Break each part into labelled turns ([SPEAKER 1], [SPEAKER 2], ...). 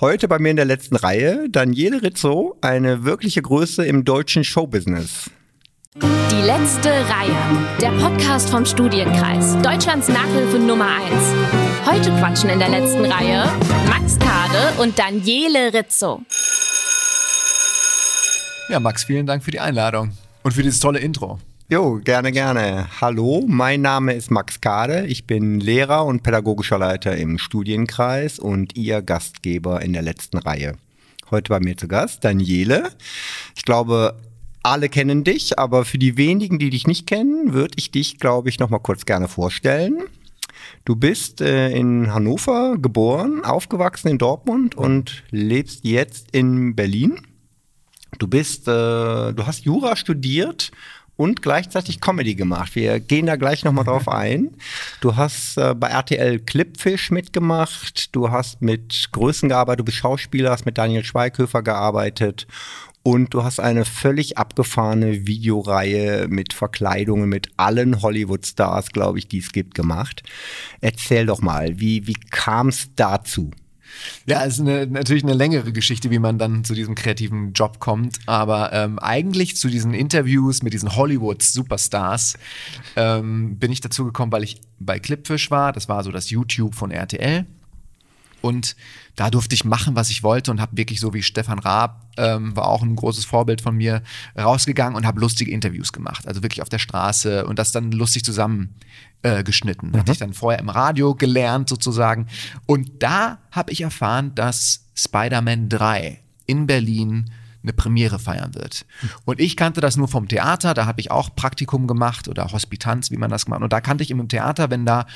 [SPEAKER 1] Heute bei mir in der letzten Reihe Daniele Rizzo, eine wirkliche Größe im deutschen Showbusiness.
[SPEAKER 2] Die letzte Reihe. Der Podcast vom Studienkreis. Deutschlands Nachhilfe Nummer 1. Heute quatschen in der letzten Reihe Max Kade und Daniele Rizzo.
[SPEAKER 3] Ja, Max, vielen Dank für die Einladung und für dieses tolle Intro.
[SPEAKER 1] Jo, gerne, gerne. Hallo, mein Name ist Max Kade. Ich bin Lehrer und pädagogischer Leiter im Studienkreis und Ihr Gastgeber in der letzten Reihe. Heute bei mir zu Gast Daniele. Ich glaube, alle kennen dich, aber für die wenigen, die dich nicht kennen, würde ich dich, glaube ich, noch mal kurz gerne vorstellen. Du bist äh, in Hannover geboren, aufgewachsen in Dortmund und lebst jetzt in Berlin. Du bist, äh, du hast Jura studiert und gleichzeitig Comedy gemacht. Wir gehen da gleich nochmal drauf ein. Du hast äh, bei RTL Clipfish mitgemacht, du hast mit Größen gearbeitet, du bist Schauspieler, hast mit Daniel Schweighöfer gearbeitet und du hast eine völlig abgefahrene Videoreihe mit Verkleidungen mit allen Hollywood-Stars, glaube ich, die es gibt, gemacht. Erzähl doch mal, wie, wie kam es dazu?
[SPEAKER 3] Ja, es ist eine, natürlich eine längere Geschichte, wie man dann zu diesem kreativen Job kommt. Aber ähm, eigentlich zu diesen Interviews mit diesen Hollywood-Superstars ähm, bin ich dazu gekommen, weil ich bei Clipfish war. Das war so das YouTube von RTL. Und da durfte ich machen, was ich wollte und habe wirklich so wie Stefan Raab, ähm, war auch ein großes Vorbild von mir, rausgegangen und habe lustige Interviews gemacht. Also wirklich auf der Straße und das dann lustig zusammengeschnitten. Äh, mhm. Hatte ich dann vorher im Radio gelernt sozusagen. Und da habe ich erfahren, dass Spider-Man 3 in Berlin eine Premiere feiern wird. Und ich kannte das nur vom Theater, da habe ich auch Praktikum gemacht oder Hospitanz, wie man das gemacht. Und da kannte ich im Theater, wenn da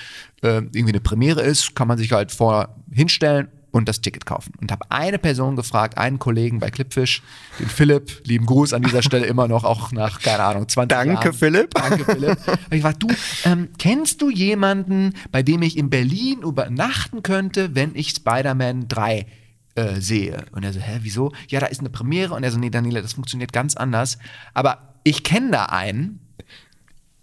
[SPEAKER 3] äh, irgendwie eine Premiere ist, kann man sich halt vor hinstellen und das Ticket kaufen. Und habe eine Person gefragt, einen Kollegen bei Clipfish, den Philipp, lieben Gruß an dieser Stelle immer noch, auch nach, keine Ahnung, 20
[SPEAKER 1] Danke,
[SPEAKER 3] Jahren.
[SPEAKER 1] Philipp.
[SPEAKER 3] Danke, Philipp. Ich war, du, ähm, kennst du jemanden, bei dem ich in Berlin übernachten könnte, wenn ich Spider-Man 3 äh, sehe. Und er so, hä, wieso? Ja, da ist eine Premiere. Und er so, nee, Daniela, das funktioniert ganz anders. Aber ich kenne da einen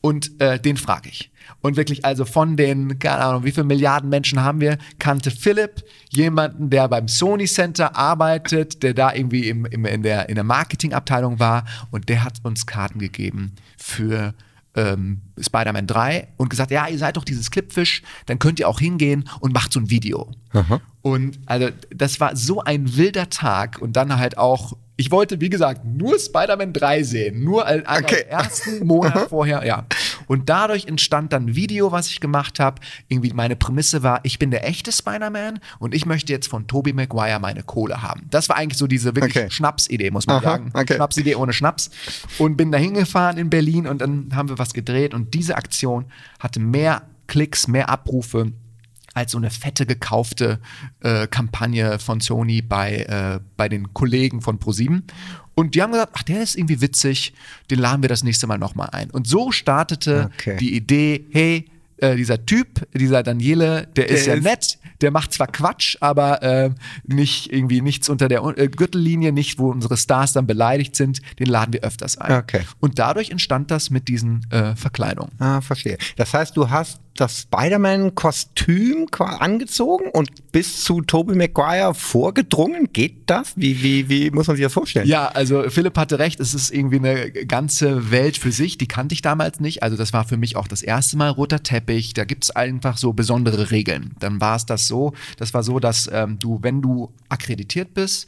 [SPEAKER 3] und äh, den frage ich. Und wirklich, also von den, keine Ahnung, wie viele Milliarden Menschen haben wir, kannte Philipp jemanden, der beim Sony Center arbeitet, der da irgendwie im, im, in, der, in der Marketingabteilung war und der hat uns Karten gegeben für ähm, Spider-Man 3 und gesagt, ja, ihr seid doch dieses Clipfish, dann könnt ihr auch hingehen und macht so ein Video. Aha. Und also das war so ein wilder Tag und dann halt auch ich wollte, wie gesagt, nur Spider-Man 3 sehen. Nur als okay. ersten Monat vorher, ja. Und dadurch entstand dann ein Video, was ich gemacht habe. Irgendwie meine Prämisse war, ich bin der echte Spider-Man und ich möchte jetzt von Tobey Maguire meine Kohle haben. Das war eigentlich so diese wirklich okay. Schnapsidee, muss man Aha, sagen. Okay. Schnapsidee ohne Schnaps. Und bin da hingefahren in Berlin und dann haben wir was gedreht und diese Aktion hatte mehr Klicks, mehr Abrufe als so eine fette gekaufte äh, Kampagne von Sony bei, äh, bei den Kollegen von ProSieben. Und die haben gesagt, ach, der ist irgendwie witzig, den laden wir das nächste Mal nochmal ein. Und so startete okay. die Idee, hey, äh, dieser Typ, dieser Daniele, der, der ist ja ist nett, der macht zwar Quatsch, aber äh, nicht irgendwie nichts unter der äh, Gürtellinie, nicht, wo unsere Stars dann beleidigt sind, den laden wir öfters ein.
[SPEAKER 1] Okay.
[SPEAKER 3] Und dadurch entstand das mit diesen äh, Verkleidungen.
[SPEAKER 1] Ah, verstehe. Das heißt, du hast das Spider-Man-Kostüm angezogen und bis zu Tobey Maguire vorgedrungen? Geht das? Wie, wie, wie muss man sich das vorstellen?
[SPEAKER 3] Ja, also Philipp hatte recht, es ist irgendwie eine ganze Welt für sich, die kannte ich damals nicht. Also das war für mich auch das erste Mal roter Teppich, da gibt es einfach so besondere Regeln. Dann war es das so, das war so, dass ähm, du, wenn du akkreditiert bist,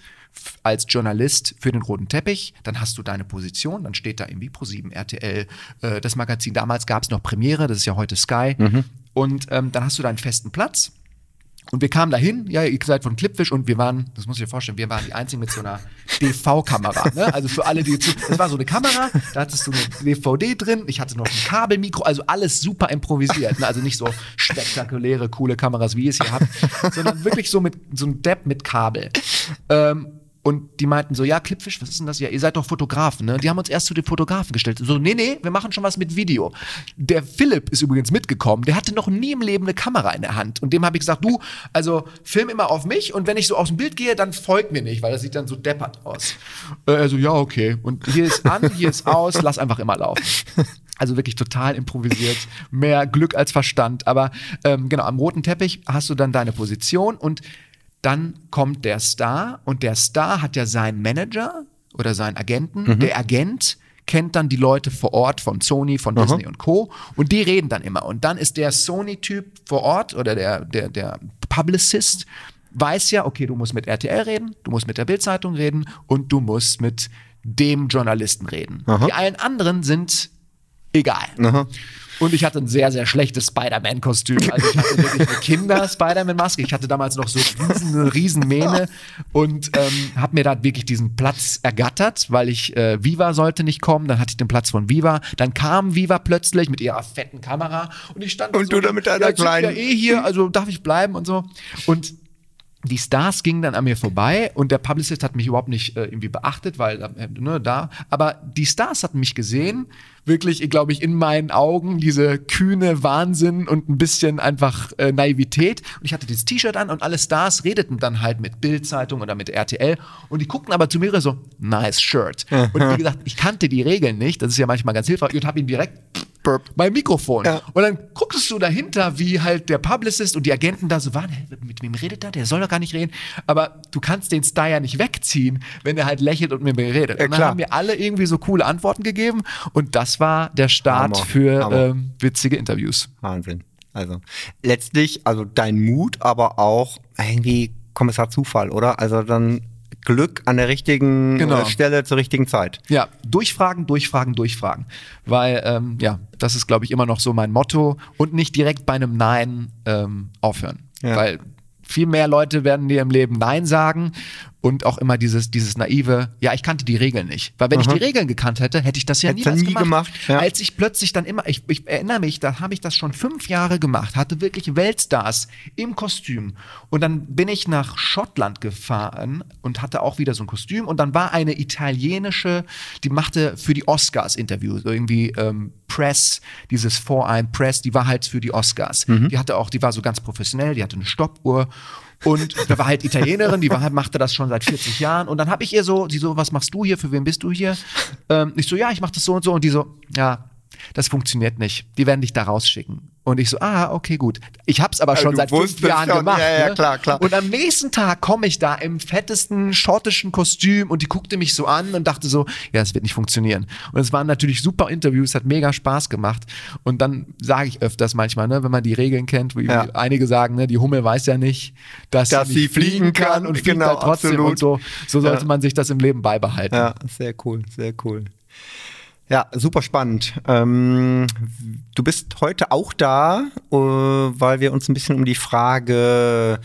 [SPEAKER 3] als Journalist für den roten Teppich, dann hast du deine Position, dann steht da irgendwie Pro7, RTL, äh, das Magazin. Damals gab es noch Premiere, das ist ja heute Sky. Mhm. Und ähm, dann hast du deinen festen Platz. Und wir kamen dahin, ja, ihr seid von Clipfish und wir waren, das muss ich dir vorstellen, wir waren die einzigen mit so einer DV-Kamera. Ne? Also für alle, die zu. Das war so eine Kamera, da hattest du eine DVD drin, ich hatte noch ein Kabelmikro, also alles super improvisiert. Ne? Also nicht so spektakuläre, coole Kameras, wie ihr es hier habt, sondern wirklich so mit so einem Depp mit Kabel. Ähm, und die meinten so, ja, Clipfish, was ist denn das? Ja, ihr seid doch Fotografen, ne? Die haben uns erst zu den Fotografen gestellt. So, nee, nee, wir machen schon was mit Video. Der Philipp ist übrigens mitgekommen, der hatte noch nie im Leben eine Kamera in der Hand. Und dem habe ich gesagt, du, also film immer auf mich und wenn ich so aus dem Bild gehe, dann folgt mir nicht, weil das sieht dann so deppert aus. Äh, also, ja, okay. Und hier ist an, hier ist aus, lass einfach immer laufen. Also wirklich total improvisiert, mehr Glück als Verstand. Aber ähm, genau, am roten Teppich hast du dann deine Position und dann kommt der Star und der Star hat ja seinen Manager oder seinen Agenten. Der Agent kennt dann die Leute vor Ort von Sony, von Disney und Co. Und die reden dann immer. Und dann ist der Sony-Typ vor Ort oder der, der, der Publicist weiß ja, okay, du musst mit RTL reden, du musst mit der Bildzeitung reden und du musst mit dem Journalisten reden. Die allen anderen sind egal. Und ich hatte ein sehr, sehr schlechtes Spider-Man-Kostüm. Also ich hatte wirklich eine Kinder-Spider-Man-Maske. Ich hatte damals noch so riesen, riesen Mähne und ähm, habe mir da wirklich diesen Platz ergattert, weil ich, äh, Viva sollte nicht kommen. Dann hatte ich den Platz von Viva. Dann kam Viva plötzlich mit ihrer fetten Kamera und ich stand
[SPEAKER 1] Und
[SPEAKER 3] so,
[SPEAKER 1] du da mit deiner
[SPEAKER 3] ja,
[SPEAKER 1] kleinen-
[SPEAKER 3] eh hier, also darf ich bleiben und so. Und die Stars gingen dann an mir vorbei und der Publicist hat mich überhaupt nicht äh, irgendwie beachtet, weil äh, ne, da. Aber die Stars hatten mich gesehen, wirklich, glaube ich, in meinen Augen diese kühne Wahnsinn und ein bisschen einfach äh, Naivität. Und ich hatte dieses T-Shirt an und alle Stars redeten dann halt mit Bild-Zeitung oder mit RTL und die guckten aber zu mir so, nice Shirt. Und wie gesagt, ich kannte die Regeln nicht, das ist ja manchmal ganz hilfreich und habe ihn direkt
[SPEAKER 1] Burp.
[SPEAKER 3] mein Mikrofon.
[SPEAKER 1] Ja.
[SPEAKER 3] Und dann guckst du dahinter, wie halt der Publicist und die Agenten da so waren, hä, mit wem redet er? Der soll doch gar nicht reden. Aber du kannst den Star ja nicht wegziehen, wenn er halt lächelt und mit mir redet.
[SPEAKER 1] Ja,
[SPEAKER 3] und dann haben mir alle irgendwie so coole Antworten gegeben und das war der Start
[SPEAKER 1] Hammer,
[SPEAKER 3] für
[SPEAKER 1] Hammer.
[SPEAKER 3] ähm, witzige Interviews.
[SPEAKER 1] Wahnsinn. Also letztlich, also dein Mut, aber auch irgendwie Kommissar Zufall, oder? Also dann Glück an der richtigen
[SPEAKER 3] Genau.
[SPEAKER 1] äh, Stelle zur richtigen Zeit.
[SPEAKER 3] Ja, durchfragen, durchfragen, durchfragen. Weil, ähm, ja, das ist, glaube ich, immer noch so mein Motto. Und nicht direkt bei einem Nein ähm, aufhören.
[SPEAKER 1] Ja.
[SPEAKER 3] Weil viel mehr Leute werden dir im Leben Nein sagen und auch immer dieses, dieses naive, ja, ich kannte die Regeln nicht. Weil wenn ich die Regeln gekannt hätte, hätte ich das ja
[SPEAKER 1] Hättest du
[SPEAKER 3] niemals
[SPEAKER 1] nie
[SPEAKER 3] gemacht.
[SPEAKER 1] gemacht, ja.
[SPEAKER 3] Als ich plötzlich dann immer, ich, ich erinnere mich, da habe ich das schon fünf Jahre gemacht, hatte wirklich Weltstars im Kostüm. Und dann bin ich nach Schottland gefahren und hatte auch wieder so ein Kostüm. Und dann war eine italienische, die machte für die Oscars Interviews, irgendwie ähm, Press, dieses Foreign Press, die war halt für die Oscars. Die hatte auch, die war so ganz professionell, die hatte eine Stoppuhr. Und da war halt Italienerin, die war halt, machte das schon seit 40 Jahren. Und dann habe ich ihr so, sie so, was machst du hier, für wen bist du hier? Ähm, ich so, ja, ich mache das so und so. Und die so, ja, das funktioniert nicht. Die werden dich da rausschicken. Und ich so, ah, okay, gut. Ich hab's aber schon
[SPEAKER 1] du
[SPEAKER 3] seit fünf Jahren
[SPEAKER 1] schon,
[SPEAKER 3] gemacht.
[SPEAKER 1] ja, ja,
[SPEAKER 3] ne?
[SPEAKER 1] klar, klar.
[SPEAKER 3] Und am nächsten Tag komme ich da im fettesten schottischen Kostüm und die guckte mich so an und dachte so, ja, das wird nicht funktionieren. Und es waren natürlich super Interviews, hat mega Spaß gemacht. Und dann sage ich öfters manchmal, ne, wenn man die Regeln kennt, wie
[SPEAKER 1] Ja.
[SPEAKER 3] einige sagen, ne, die Hummel weiß ja nicht, dass,
[SPEAKER 1] Dass
[SPEAKER 3] sie
[SPEAKER 1] sie
[SPEAKER 3] nicht fliegen kann
[SPEAKER 1] kann,
[SPEAKER 3] und fliegt
[SPEAKER 1] genau,
[SPEAKER 3] halt trotzdem
[SPEAKER 1] absolut.
[SPEAKER 3] und so. So sollte
[SPEAKER 1] Ja.
[SPEAKER 3] man sich das im Leben beibehalten.
[SPEAKER 1] Ja, sehr cool, sehr cool. Ja, super spannend. Ähm, du bist heute auch da, äh, weil wir uns ein bisschen um die Frage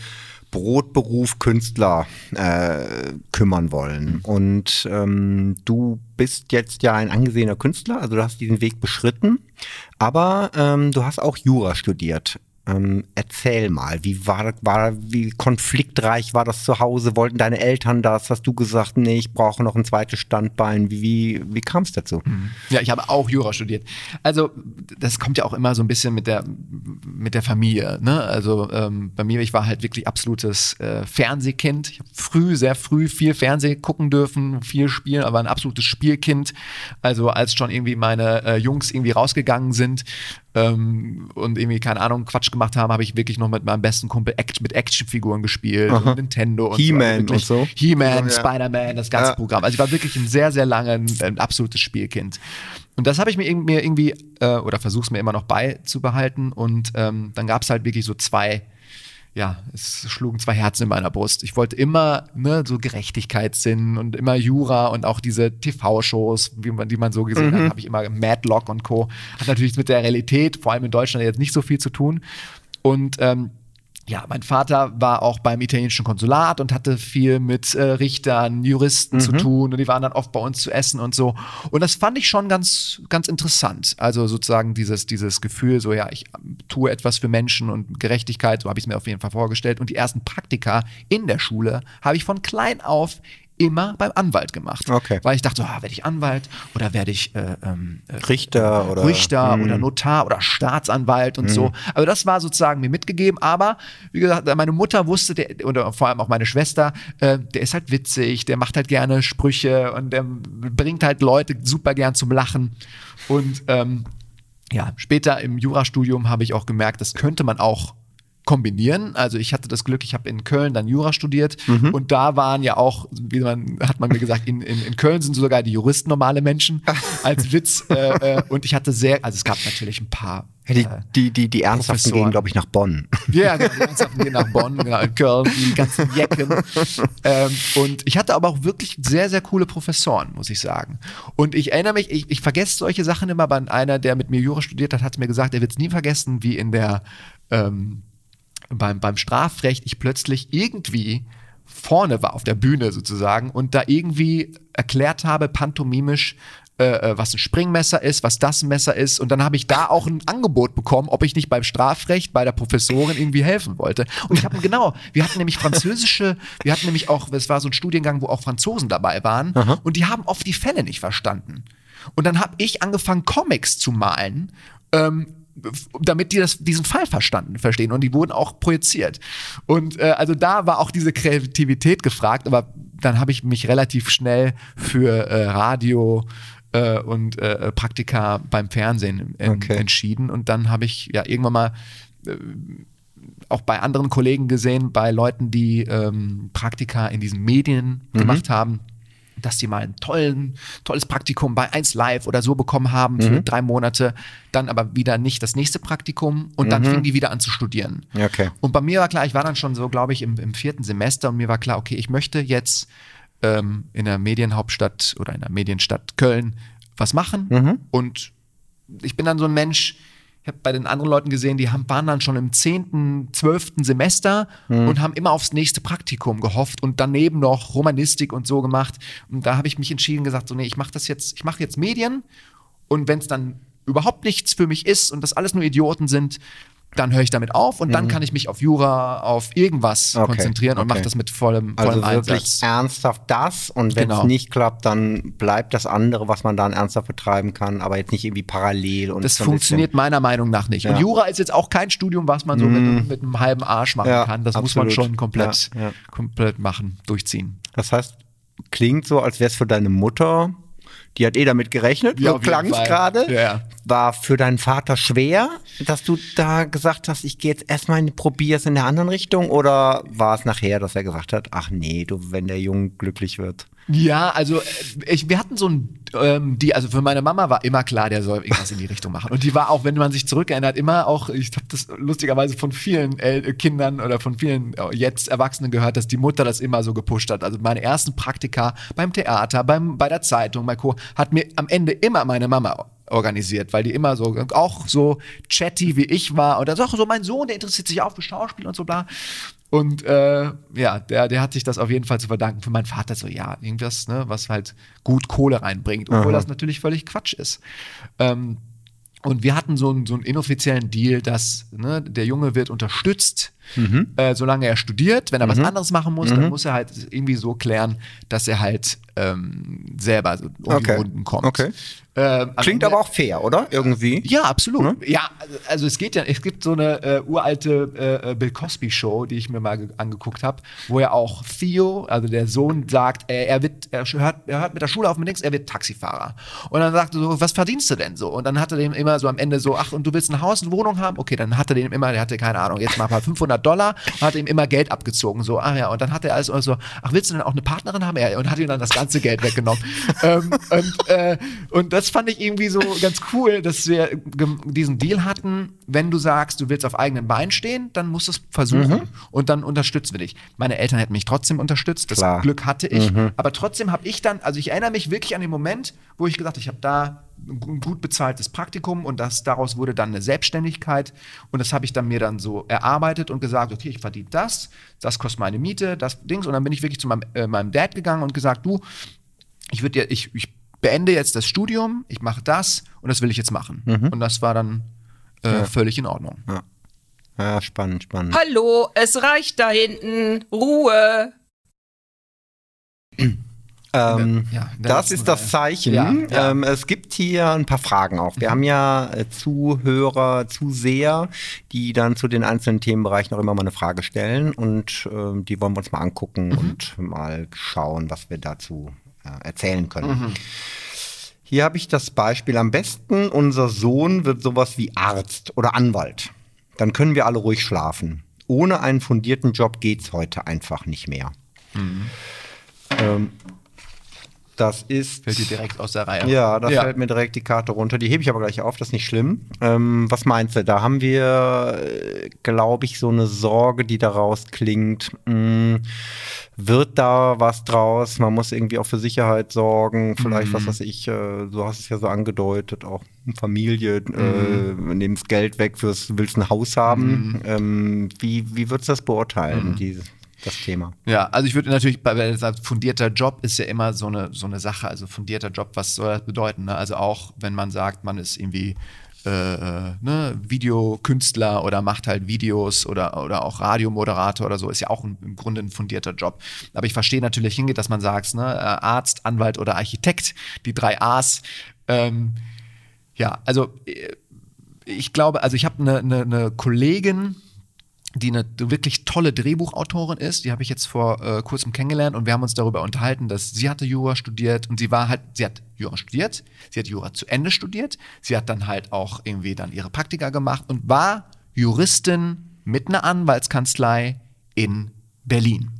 [SPEAKER 1] Brotberuf Künstler äh, kümmern wollen. Und ähm, du bist jetzt ja ein angesehener Künstler, also du hast diesen Weg beschritten, aber ähm, du hast auch Jura studiert. Ähm, erzähl mal, wie war, war, wie konfliktreich war das zu Hause? Wollten deine Eltern das? Hast du gesagt, nee, ich brauche noch ein zweites Standbein? Wie, wie, wie kam es dazu?
[SPEAKER 3] Ja, ich habe auch Jura studiert. Also das kommt ja auch immer so ein bisschen mit der mit der Familie. Ne? Also ähm, bei mir, ich war halt wirklich absolutes äh, Fernsehkind. Ich habe früh, sehr früh viel Fernsehen gucken dürfen, viel spielen, aber ein absolutes Spielkind. Also als schon irgendwie meine äh, Jungs irgendwie rausgegangen sind ähm, und irgendwie keine Ahnung Quatsch gemacht haben, habe ich wirklich noch mit meinem besten Kumpel Act mit Actionfiguren gespielt und Nintendo und
[SPEAKER 1] He-Man
[SPEAKER 3] so. Also
[SPEAKER 1] und so.
[SPEAKER 3] He-Man,
[SPEAKER 1] Ja.
[SPEAKER 3] Spider-Man, das ganze
[SPEAKER 1] Ja.
[SPEAKER 3] Programm. Also ich war wirklich ein sehr, sehr lange ein, ein absolutes Spielkind. Und das habe ich mir irgendwie, äh, oder versuche es mir immer noch beizubehalten. Und ähm, dann gab es halt wirklich so zwei, ja, es schlugen zwei Herzen in meiner Brust. Ich wollte immer ne, so Gerechtigkeitssinn und immer Jura und auch diese TV-Shows, wie man, die man so gesehen hat, habe ich immer Madlock und Co. Hat natürlich mit der Realität, vor allem in Deutschland, jetzt nicht so viel zu tun. Und ähm, ja, mein Vater war auch beim italienischen Konsulat und hatte viel mit äh, Richtern, Juristen zu tun und die waren dann oft bei uns zu essen und so. Und das fand ich schon ganz, ganz interessant. Also sozusagen dieses, dieses Gefühl, so ja, ich ähm, tue etwas für Menschen und Gerechtigkeit, so habe ich es mir auf jeden Fall vorgestellt. Und die ersten Praktika in der Schule habe ich von klein auf immer beim Anwalt gemacht.
[SPEAKER 1] Okay.
[SPEAKER 3] Weil ich dachte, so, ah, werde ich Anwalt oder werde ich äh, ähm, äh,
[SPEAKER 1] Richter oder
[SPEAKER 3] Richter
[SPEAKER 1] Hm.
[SPEAKER 3] oder Notar oder Staatsanwalt und so. Also das war sozusagen mir mitgegeben. Aber wie gesagt, meine Mutter wusste, der, oder vor allem auch meine Schwester, äh, der ist halt witzig, der macht halt gerne Sprüche und der bringt halt Leute super gern zum Lachen. Und ähm, ja, später im Jurastudium habe ich auch gemerkt, das könnte man auch kombinieren. Also ich hatte das Glück, ich habe in Köln dann Jura studiert
[SPEAKER 1] Mhm.
[SPEAKER 3] und da waren ja auch, wie man, hat man mir gesagt, in, in, in Köln sind sogar die Juristen normale Menschen als Witz. Äh, äh, und ich hatte sehr, also es gab natürlich ein paar.
[SPEAKER 1] Die,
[SPEAKER 3] äh,
[SPEAKER 1] die, die, die Ernsthaften
[SPEAKER 3] Professoren.
[SPEAKER 1] gehen, glaube ich, nach Bonn.
[SPEAKER 3] ja, die Mannschaften gehen nach Bonn, genau, in Köln, die ganzen Jecken. ähm, und ich hatte aber auch wirklich sehr, sehr coole Professoren, muss ich sagen. Und ich erinnere mich, ich, ich vergesse solche Sachen immer, aber einer, der mit mir Jura studiert hat, hat mir gesagt, er wird es nie vergessen, wie in der, ähm, beim, beim Strafrecht ich plötzlich irgendwie vorne war auf der Bühne sozusagen und da irgendwie erklärt habe, pantomimisch, äh, äh, was ein Springmesser ist, was das Messer ist. Und dann habe ich da auch ein Angebot bekommen, ob ich nicht beim Strafrecht bei der Professorin irgendwie helfen wollte. Und ich habe genau, wir hatten nämlich französische, wir hatten nämlich auch, es war so ein Studiengang, wo auch Franzosen dabei waren und die haben oft die Fälle nicht verstanden. Und dann habe ich angefangen, Comics zu malen. Ähm, damit die das, diesen Fall verstanden, verstehen. Und die wurden auch projiziert. Und äh, also da war auch diese Kreativität gefragt, aber dann habe ich mich relativ schnell für äh, Radio äh, und äh, Praktika beim Fernsehen en
[SPEAKER 1] Okay.
[SPEAKER 3] entschieden. Und dann habe ich ja irgendwann mal äh, auch bei anderen Kollegen gesehen, bei Leuten, die ähm, Praktika in diesen Medien gemacht haben, dass die mal ein tollen, tolles Praktikum bei 1 Live oder so bekommen haben für drei Monate, dann aber wieder nicht das nächste Praktikum und dann fingen die wieder an zu studieren.
[SPEAKER 1] Okay.
[SPEAKER 3] Und bei mir war klar, ich war dann schon so, glaube ich, im, im vierten Semester und mir war klar, okay, ich möchte jetzt ähm, in der Medienhauptstadt oder in der Medienstadt Köln was machen. Und ich bin dann so ein Mensch, habe bei den anderen Leuten gesehen, die haben, waren dann schon im 10., 12. Semester und haben immer aufs nächste Praktikum gehofft und daneben noch Romanistik und so gemacht. Und da habe ich mich entschieden gesagt, so nee, ich mache das jetzt, ich mache jetzt Medien und wenn es dann überhaupt nichts für mich ist und das alles nur Idioten sind, dann höre ich damit auf und dann kann ich mich auf Jura, auf irgendwas
[SPEAKER 1] Mhm. Okay,
[SPEAKER 3] konzentrieren und
[SPEAKER 1] okay.
[SPEAKER 3] mache das mit vollem,
[SPEAKER 1] Also
[SPEAKER 3] vollem
[SPEAKER 1] wirklich
[SPEAKER 3] Einsatz.
[SPEAKER 1] ernsthaft das und wenn es
[SPEAKER 3] Genau.
[SPEAKER 1] nicht klappt, dann bleibt das andere, was man dann ernsthaft betreiben kann, aber jetzt nicht irgendwie parallel. Und
[SPEAKER 3] Das
[SPEAKER 1] so
[SPEAKER 3] funktioniert meiner Meinung nach nicht. Und
[SPEAKER 1] Ja. Mhm.
[SPEAKER 3] Jura ist jetzt auch kein Studium, was man so mit, mit einem halben Arsch machen
[SPEAKER 1] Ja,
[SPEAKER 3] kann. Das muss
[SPEAKER 1] absolut.
[SPEAKER 3] man schon komplett,
[SPEAKER 1] Ja,
[SPEAKER 3] komplett machen, durchziehen.
[SPEAKER 1] Das heißt, klingt so, als wäre es für deine Mutter, die hat eh damit gerechnet,
[SPEAKER 3] Ja,
[SPEAKER 1] so klang es gerade.
[SPEAKER 3] Ja.
[SPEAKER 1] War für deinen Vater schwer, dass du da gesagt hast, ich gehe jetzt erstmal, probiere es in der anderen Richtung? Oder war es nachher, dass er gesagt hat, ach nee, du, wenn der Junge glücklich wird?
[SPEAKER 3] Ja, also äh, ich, wir hatten so ein, ähm, die, also für meine Mama war immer klar, der soll irgendwas in die Richtung machen. Und die war auch, wenn man sich zurückerinnert, immer auch, ich habe das lustigerweise von vielen äh, Kindern oder von vielen äh, jetzt Erwachsenen gehört, dass die Mutter das immer so gepusht hat. Also meine ersten Praktika beim Theater, beim, bei der Zeitung, bei Co. hat mir am Ende immer meine Mama organisiert, weil die immer so, auch so chatty wie ich war. Und da sagt so, mein Sohn, der interessiert sich auch für Schauspiel und so bla. Und äh, ja, der, der hat sich das auf jeden Fall zu verdanken. Für meinen Vater so, ja, irgendwas, ne, was halt gut Kohle reinbringt, obwohl das natürlich völlig Quatsch ist. Ähm, und wir hatten so einen, so einen inoffiziellen Deal, dass ne, der Junge wird unterstützt, äh, solange er studiert. Wenn er was anderes machen muss, dann muss er halt irgendwie so klären, dass er halt ähm, selber so um die
[SPEAKER 1] Okay.
[SPEAKER 3] Runden kommt.
[SPEAKER 1] Okay.
[SPEAKER 3] Ähm,
[SPEAKER 1] Klingt aber auch fair, oder? Irgendwie.
[SPEAKER 3] ja, absolut. Ja, also- also es geht ja, es gibt so eine äh, uralte äh, Bill Cosby Show, die ich mir mal ge- angeguckt habe, wo er auch Theo, also der Sohn, sagt, äh, er wird, er hört, er hört mit der Schule auf mit nichts, er wird Taxifahrer. Und dann sagt er so, was verdienst du denn so? Und dann hat er dem immer so am Ende so, ach, und du willst ein Haus, eine Wohnung haben? Okay, dann hat er dem immer, der hatte keine Ahnung, jetzt mal 500 Dollar, und hat ihm immer Geld abgezogen, so, ach ja, und dann hat er also so, ach, willst du denn auch eine Partnerin haben? Ja, und hat ihm dann das ganze Geld weggenommen. ähm, und, äh, und das fand ich irgendwie so ganz cool, dass wir diesen Deal hatten, wenn du sagst, du willst auf eigenen Beinen stehen, dann musst du es versuchen und dann unterstützen wir dich. Meine Eltern hätten mich trotzdem unterstützt, das
[SPEAKER 1] Klar.
[SPEAKER 3] Glück hatte ich, aber trotzdem habe ich dann, also ich erinnere mich wirklich an den Moment, wo ich gesagt habe, ich habe da ein gu- gut bezahltes Praktikum und das, daraus wurde dann eine Selbstständigkeit und das habe ich dann mir dann so erarbeitet und gesagt, okay, ich verdiene das, das kostet meine Miete, das Dings und dann bin ich wirklich zu meinem, äh, meinem Dad gegangen und gesagt, du, ich würde dir, ich, ich beende jetzt das Studium, ich mache das und das will ich jetzt machen. Und das war dann äh, völlig in Ordnung.
[SPEAKER 1] Ja, spannend, spannend.
[SPEAKER 4] Hallo, es reicht da hinten. Ruhe.
[SPEAKER 1] Ähm,
[SPEAKER 3] Ja,
[SPEAKER 1] das ist das. Zeichen.
[SPEAKER 3] Ja, ja.
[SPEAKER 1] Ähm, es gibt hier ein paar Fragen auch. Wir haben ja äh, Zuhörer, Zuseher, die dann zu den einzelnen Themenbereichen auch immer mal eine Frage stellen und ähm, die wollen wir uns mal angucken und mal schauen, was wir dazu äh, erzählen können. Hier habe ich das Beispiel. Am besten, unser Sohn wird sowas wie Arzt oder Anwalt. Dann können wir alle ruhig schlafen. ohne einen fundierten Job geht es heute einfach nicht mehr. Ähm, das ist.
[SPEAKER 3] Fällt dir direkt aus der Reihe.
[SPEAKER 1] Ja, da
[SPEAKER 3] Ja.
[SPEAKER 1] fällt mir direkt die Karte runter. Die hebe ich aber gleich auf, das ist nicht schlimm. Ähm, was meinst du? Da haben wir, glaube ich, so eine Sorge, die daraus klingt. Mh, wird da was draus? Man muss irgendwie auch für Sicherheit sorgen. Vielleicht,
[SPEAKER 3] Mhm.
[SPEAKER 1] was weiß ich, äh, du hast es ja so angedeutet, auch Familie,
[SPEAKER 3] Mhm.
[SPEAKER 1] äh, nimmst Geld weg, fürs, willst ein Haus haben. Ähm, wie, wie würdest du das
[SPEAKER 3] Mhm.
[SPEAKER 1] beurteilen, dieses, das Thema?
[SPEAKER 3] Ja, also ich würde natürlich, bei- fundierter Job ist ja immer so eine, so eine Sache. Also fundierter Job, was soll das bedeuten? Ne? Also auch, wenn man sagt, man ist irgendwie äh, äh, ne, Videokünstler oder macht halt Videos oder, oder auch Radiomoderator oder so, ist ja auch ein, im Grunde ein fundierter Job. Aber ich verstehe natürlich hingeht, dass man sagt, ne, äh, Arzt, Anwalt oder Architekt, die drei A's. Ähm, ja, also äh, ich glaube, also ich habe eine ne, ne Kollegin, die eine wirklich tolle Drehbuchautorin ist. Die habe ich jetzt vor äh, kurzem kennengelernt und wir haben uns darüber unterhalten, dass sie hatte Jura studiert und sie war halt, sie hat Jura studiert, sie hat Jura zu Ende studiert, sie hat dann halt auch irgendwie dann ihre Praktika gemacht und war Juristin mit einer Anwaltskanzlei in Berlin.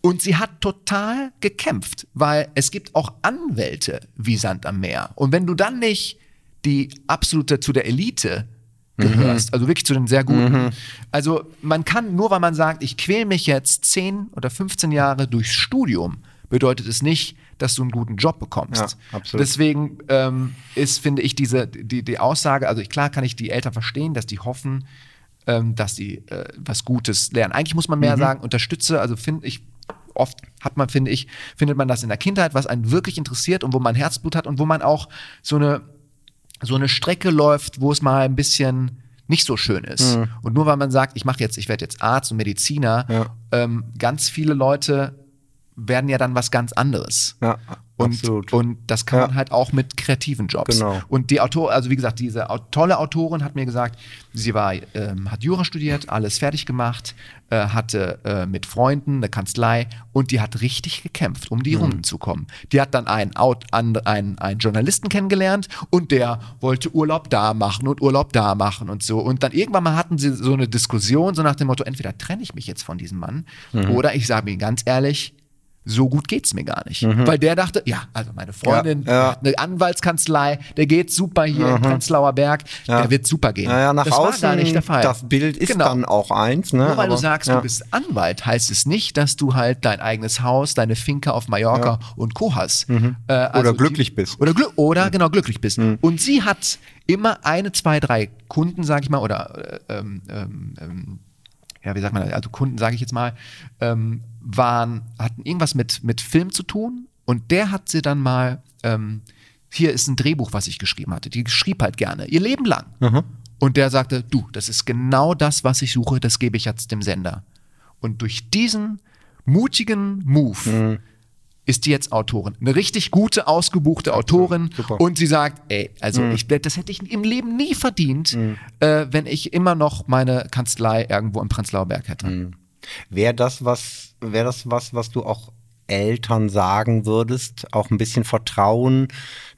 [SPEAKER 3] Und sie hat total gekämpft, weil es gibt auch Anwälte wie Sand am Meer. Und wenn du dann nicht die absolute zu der Elite gehörst, also wirklich zu den sehr guten. Also man kann, nur weil man sagt, ich quäle mich jetzt 10 oder 15 Jahre durchs Studium, bedeutet es nicht, dass du einen guten Job bekommst.
[SPEAKER 1] Ja.
[SPEAKER 3] Deswegen ähm, ist, finde ich, diese, die, die Aussage, also ich, klar kann ich die Eltern verstehen, dass die hoffen, ähm, dass sie äh, was Gutes lernen. Eigentlich muss man mehr sagen, unterstütze, also finde ich, oft hat man, finde ich, findet man das in der Kindheit, was einen wirklich interessiert und wo man Herzblut hat und wo man auch so eine, so eine Strecke läuft, wo es mal ein bisschen nicht so schön ist. Und nur weil man sagt, ich mache jetzt, ich werde jetzt Arzt und Mediziner,
[SPEAKER 1] Ja.
[SPEAKER 3] ähm, ganz viele Leute werden ja dann was ganz anderes.
[SPEAKER 1] Ja,
[SPEAKER 3] Und,
[SPEAKER 1] absolut.
[SPEAKER 3] und das kann
[SPEAKER 1] Ja.
[SPEAKER 3] man halt auch mit kreativen Jobs.
[SPEAKER 1] Genau.
[SPEAKER 3] Und die Autor, also wie gesagt, diese tolle Autorin hat mir gesagt, sie war, ähm, hat Jura studiert, alles fertig gemacht, äh, hatte äh, mit Freunden eine Kanzlei und die hat richtig gekämpft, um
[SPEAKER 1] Mhm.
[SPEAKER 3] die Runden zu kommen. Die hat dann einen, Out, an, einen, einen Journalisten kennengelernt und der wollte Urlaub da machen und Urlaub da machen und so. Und dann irgendwann mal hatten sie so eine Diskussion, so nach dem Motto, entweder trenne ich mich jetzt von diesem Mann
[SPEAKER 1] Mhm.
[SPEAKER 3] oder ich sage mir ganz ehrlich, so gut geht's mir gar nicht. Weil der dachte, ja, also meine Freundin,
[SPEAKER 1] Mhm. Ja, ja.
[SPEAKER 3] eine Anwaltskanzlei, der geht super hier im Prenzlauer Berg,
[SPEAKER 1] Ja.
[SPEAKER 3] der wird super gehen.
[SPEAKER 1] Naja, nach
[SPEAKER 3] das
[SPEAKER 1] außen,
[SPEAKER 3] war gar nicht der Fall.
[SPEAKER 1] das Bild ist
[SPEAKER 3] Genau.
[SPEAKER 1] dann auch eins. Ne?
[SPEAKER 3] Nur weil du
[SPEAKER 1] Aber-
[SPEAKER 3] sagst,
[SPEAKER 1] ja.
[SPEAKER 3] du bist Anwalt, heißt es nicht, dass du halt dein eigenes Haus, deine Finca auf Mallorca und Co. hast. Äh, also
[SPEAKER 1] glücklich
[SPEAKER 3] die,
[SPEAKER 1] bist.
[SPEAKER 3] Oder, glü oder genau, glücklich bist. Und sie hat immer eine, zwei, drei Kunden, sag ich mal, oder äh, ähm, ähm, ähm, ja, wie sagt man, also Kunden, sage ich jetzt mal, ähm, waren, hatten irgendwas mit, mit Film zu tun und der hat sie dann mal, ähm, hier ist ein Drehbuch, was ich geschrieben hatte. Die schrieb halt gerne, ihr Leben lang. Und der sagte, du, das ist genau das, was ich suche, das gebe ich jetzt dem Sender. Und durch diesen mutigen Move
[SPEAKER 1] Mhm.
[SPEAKER 3] Ist die jetzt Autorin. Eine richtig gute, ausgebuchte Autorin.
[SPEAKER 1] super.
[SPEAKER 3] Und sie sagt, ey, also
[SPEAKER 1] Mhm.
[SPEAKER 3] ich, das hätte ich im Leben nie verdient, äh, wenn ich immer noch meine Kanzlei irgendwo im Prenzlauer Berg hätte.
[SPEAKER 1] Mhm. Wäre das was, wäre das was, was du auch Eltern sagen würdest, auch ein bisschen Vertrauen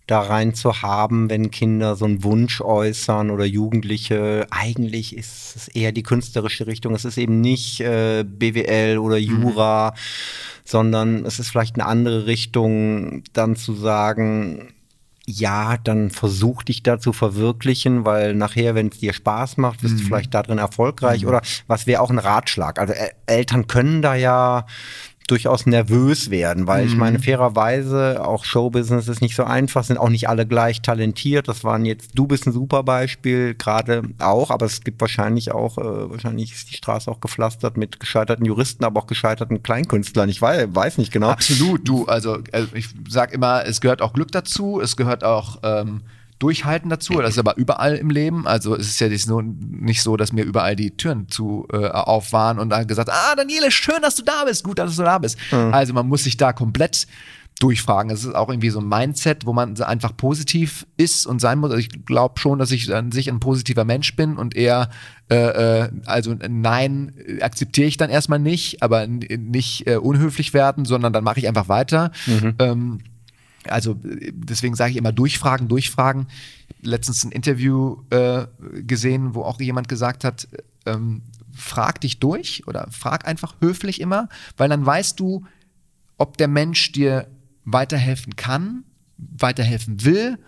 [SPEAKER 1] da rein zu haben, wenn Kinder so einen Wunsch äußern oder Jugendliche. Eigentlich ist es eher die künstlerische Richtung. Es ist eben nicht äh, BWL oder Jura, sondern es ist vielleicht eine andere Richtung, dann zu sagen, ja, dann versuch dich da zu verwirklichen, weil nachher, wenn es dir Spaß macht, bist du vielleicht darin erfolgreich. Oder was wäre auch ein Ratschlag? Also El Eltern können da ja durchaus nervös werden, weil ich meine, fairerweise, auch Showbusiness ist nicht so einfach, sind auch nicht alle gleich talentiert. Das waren jetzt, du bist ein super Beispiel, gerade auch, aber es gibt wahrscheinlich auch, äh, wahrscheinlich ist die Straße auch gepflastert mit gescheiterten Juristen, aber auch gescheiterten Kleinkünstlern. Ich weiß, weiß nicht genau.
[SPEAKER 3] Absolut, du, also, also ich sag immer, es gehört auch Glück dazu, es gehört auch ähm, Durchhalten dazu, das ist aber überall im Leben. Also es ist ja nicht so, dass mir überall die Türen zu äh, auf waren und dann gesagt, ah, Daniele, schön, dass du da bist, gut, dass du da bist. Also man muss sich da komplett durchfragen. Es ist auch irgendwie so ein Mindset, wo man einfach positiv ist und sein muss. Also ich glaube schon, dass ich an sich ein positiver Mensch bin und eher, äh, äh, also Nein äh, akzeptiere ich dann erstmal nicht, aber nicht äh, unhöflich werden, sondern dann mache ich einfach weiter. Ähm, also deswegen sage ich immer durchfragen, durchfragen. Letztens ein Interview äh, gesehen, wo auch jemand gesagt hat, ähm, frag dich durch oder frag einfach höflich immer, weil dann weißt du, ob der Mensch dir weiterhelfen kann, weiterhelfen will.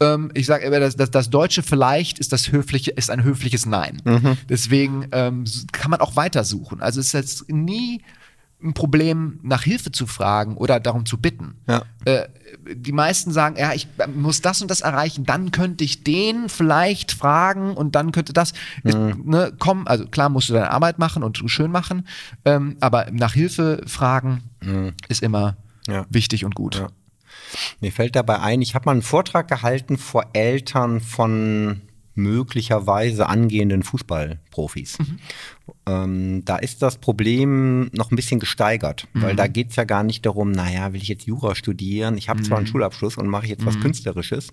[SPEAKER 3] Ähm, ich sage immer, das, das, das Deutsche vielleicht ist das höfliche, ist ein höfliches Nein. Deswegen ähm, kann man auch weitersuchen. Also es ist jetzt nie ein Problem, nach Hilfe zu fragen oder darum zu bitten.
[SPEAKER 1] Ja.
[SPEAKER 3] Äh, die meisten sagen, ja, ich muss das und das erreichen, dann könnte ich den vielleicht fragen und dann könnte das. Ist, ne, komm, also klar musst du deine Arbeit machen und schön machen, ähm, aber nach Hilfe fragen ist immer
[SPEAKER 1] Ja.
[SPEAKER 3] wichtig und gut.
[SPEAKER 1] Ja. Mir fällt dabei ein, ich habe mal einen Vortrag gehalten vor Eltern von möglicherweise angehenden Fußballprofis. Ähm, da ist das Problem noch ein bisschen gesteigert, weil da geht es ja gar nicht darum, naja, will ich jetzt Jura studieren, ich habe zwar einen Schulabschluss und mache ich jetzt was Künstlerisches,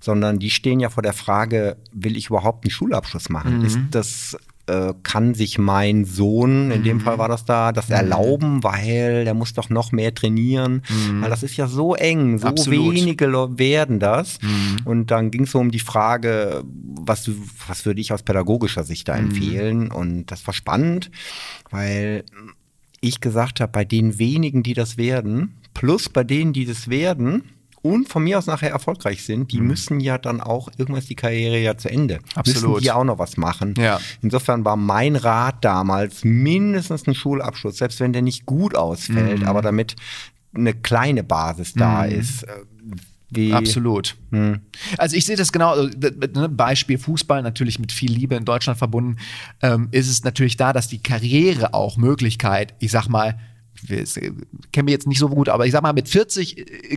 [SPEAKER 1] sondern die stehen ja vor der Frage, will ich überhaupt einen Schulabschluss machen? Ist das äh, kann sich mein Sohn, in dem Fall war das da, das erlauben, weil der muss doch noch mehr trainieren. Weil das ist ja so eng, so
[SPEAKER 3] Absolut.
[SPEAKER 1] wenige werden das. Und dann ging es so um die Frage, was, was würde ich aus pädagogischer Sicht da empfehlen? Und das war spannend, weil ich gesagt habe, bei den wenigen, die das werden, plus bei denen, die das werden, und von mir aus nachher erfolgreich sind, die müssen ja dann auch, irgendwann ist die Karriere ja zu Ende.
[SPEAKER 3] Absolut.
[SPEAKER 1] Müssen die auch noch was machen.
[SPEAKER 3] Ja.
[SPEAKER 1] Insofern war mein Rat damals mindestens ein Schulabschluss, selbst wenn der nicht gut ausfällt,
[SPEAKER 3] Mhm.
[SPEAKER 1] aber damit eine kleine Basis da ist. äh, Wie,
[SPEAKER 3] Absolut. Also ich sehe das genau, also, ne, Beispiel Fußball, natürlich mit viel Liebe in Deutschland verbunden, ähm, ist es natürlich da, dass die Karriere auch Möglichkeit, ich sag mal, ich kenne mich jetzt nicht so gut, aber ich sag mal, mit 40 äh,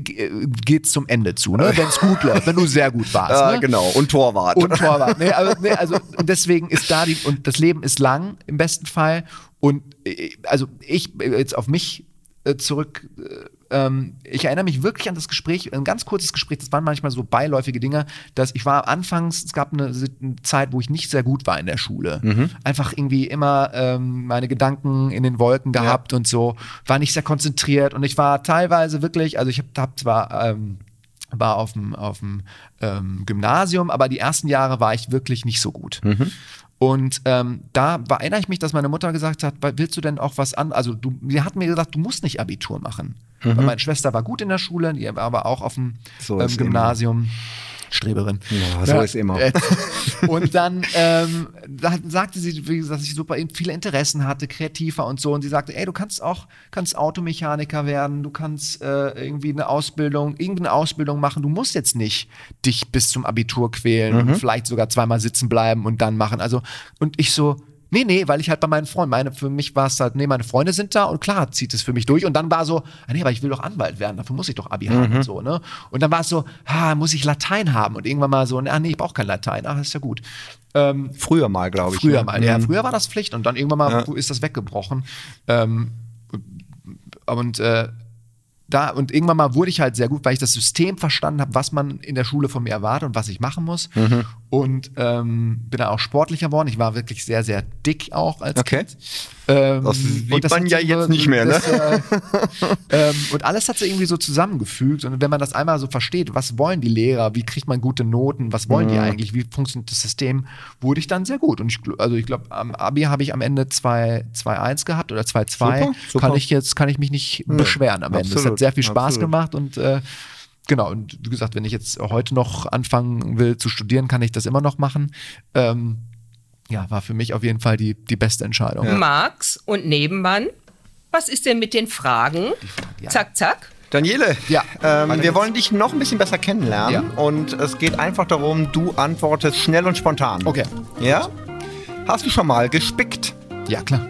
[SPEAKER 3] geht es zum Ende zu, ne? wenn es gut läuft, wenn du sehr gut warst.
[SPEAKER 1] Ja,
[SPEAKER 3] ne?
[SPEAKER 1] genau. Und Torwart.
[SPEAKER 3] Und Torwart. Nee, aber, nee, also und deswegen ist da die, und das Leben ist lang im besten Fall. Und äh, also ich äh, jetzt auf mich äh, zurück, äh, ähm, ich erinnere mich wirklich an das Gespräch, ein ganz kurzes Gespräch, das waren manchmal so beiläufige Dinge, dass ich war anfangs, es gab eine, eine Zeit, wo ich nicht sehr gut war in der Schule. Einfach irgendwie immer ähm, meine Gedanken in den Wolken gehabt und so, war nicht sehr konzentriert und ich war teilweise wirklich, also ich habe hab zwar ähm, war auf dem, auf dem ähm, Gymnasium, aber die ersten Jahre war ich wirklich nicht so gut. Und ähm, da war, erinnere ich mich, dass meine Mutter gesagt hat, "Wa- willst du denn auch was an? Also du, sie hat mir gesagt, du musst nicht Abitur machen. Weil meine Schwester war gut in der Schule, die war aber auch auf dem
[SPEAKER 1] So
[SPEAKER 3] ähm, Gymnasium. Streberin.
[SPEAKER 1] Ja, so ist immer.
[SPEAKER 3] äh, Und dann ähm, da hat- sagte sie, dass ich super viele Interessen hatte, kreativer und so. Und sie sagte, ey, du kannst auch, kannst Automechaniker werden, du kannst äh, irgendwie eine Ausbildung, irgendeine Ausbildung machen. Du musst jetzt nicht dich bis zum Abitur quälen
[SPEAKER 1] Mhm.
[SPEAKER 3] und vielleicht sogar zweimal sitzen bleiben und dann machen. Also, und ich so, Nee, nee, weil ich halt bei meinen Freunden, meine, für mich war es halt, nee, meine Freunde sind da und klar zieht es für mich durch. Und dann war so, ah, nee, aber ich will doch Anwalt werden, dafür muss ich doch Abi haben und so, ne? Und dann war es so, ah, muss ich Latein haben? Und irgendwann mal so, ah, nee, ich brauche kein Latein, ach, ist ja gut. Ähm,
[SPEAKER 1] Früher mal, glaube ich.
[SPEAKER 3] Früher
[SPEAKER 1] ne?
[SPEAKER 3] mal, ja.
[SPEAKER 1] Mhm.
[SPEAKER 3] Früher war das Pflicht und dann irgendwann mal ist das weggebrochen. Ähm, und äh, da und irgendwann mal wurde ich halt sehr gut, weil ich das System verstanden habe, was man in der Schule von mir erwartet und was ich machen muss.
[SPEAKER 1] Mhm.
[SPEAKER 3] Und ähm, bin dann auch sportlicher geworden. Ich war wirklich sehr, sehr dick auch als
[SPEAKER 1] Okay.
[SPEAKER 3] Kind. Ähm,
[SPEAKER 1] Das sieht
[SPEAKER 3] und
[SPEAKER 1] man ja jetzt nicht mehr, ne?
[SPEAKER 3] das, äh, ähm, und alles hat sich irgendwie so zusammengefügt. Und wenn man das einmal so versteht, was wollen die Lehrer, wie kriegt man gute Noten, was wollen
[SPEAKER 1] Mhm.
[SPEAKER 3] die eigentlich, wie funktioniert das System, wurde ich dann sehr gut. Und ich, also ich glaube, am Abi habe ich am Ende 2-1 gehabt oder 2-2.
[SPEAKER 1] Super, super.
[SPEAKER 3] Kann ich jetzt, kann ich mich nicht beschweren am Ende. Es hat
[SPEAKER 1] absolut,
[SPEAKER 3] sehr viel Spaß
[SPEAKER 1] absolut.
[SPEAKER 3] gemacht und äh, Genau, und wie gesagt, wenn ich jetzt heute noch anfangen will zu studieren, kann ich das immer noch machen. Ähm, ja, war für mich auf jeden Fall die, die beste Entscheidung.
[SPEAKER 4] Max und Nebenmann, was ist denn mit den Fragen?
[SPEAKER 3] ja.
[SPEAKER 4] Zack, zack.
[SPEAKER 1] Daniele,
[SPEAKER 3] Ja.
[SPEAKER 1] ähm, wir wollen dich noch ein bisschen besser kennenlernen
[SPEAKER 3] Ja.
[SPEAKER 1] und es geht einfach darum, du antwortest schnell und spontan.
[SPEAKER 3] Okay.
[SPEAKER 1] Ja? Hast du schon mal gespickt?
[SPEAKER 3] Ja, klar.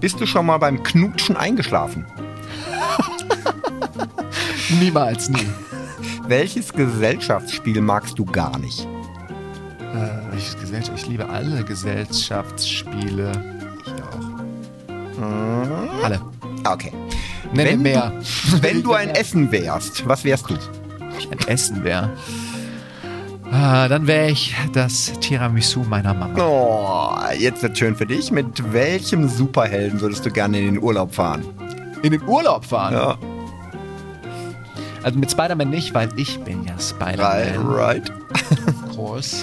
[SPEAKER 1] Bist du schon mal beim Knutschen eingeschlafen?
[SPEAKER 3] Niemals, nie.
[SPEAKER 1] Welches Gesellschaftsspiel magst du gar nicht?
[SPEAKER 3] Äh, welches Gesellschaft? Ich liebe alle Gesellschaftsspiele. Ich auch. Alle.
[SPEAKER 1] Ah, Okay.
[SPEAKER 3] Nenne
[SPEAKER 1] Wenn
[SPEAKER 3] mehr.
[SPEAKER 1] Du, wenn du ein Essen wärst, was wärst du?
[SPEAKER 3] ich ein Essen wäre. Ah, dann wäre ich das Tiramisu meiner Mama.
[SPEAKER 1] Oh, jetzt wird schön für dich. Mit welchem Superhelden würdest du gerne in den Urlaub fahren?
[SPEAKER 3] In den Urlaub fahren.
[SPEAKER 1] Ja,
[SPEAKER 3] Also mit Spider-Man nicht, weil ich bin ja
[SPEAKER 1] right.
[SPEAKER 3] Spider-Man.
[SPEAKER 1] right.
[SPEAKER 3] Of course.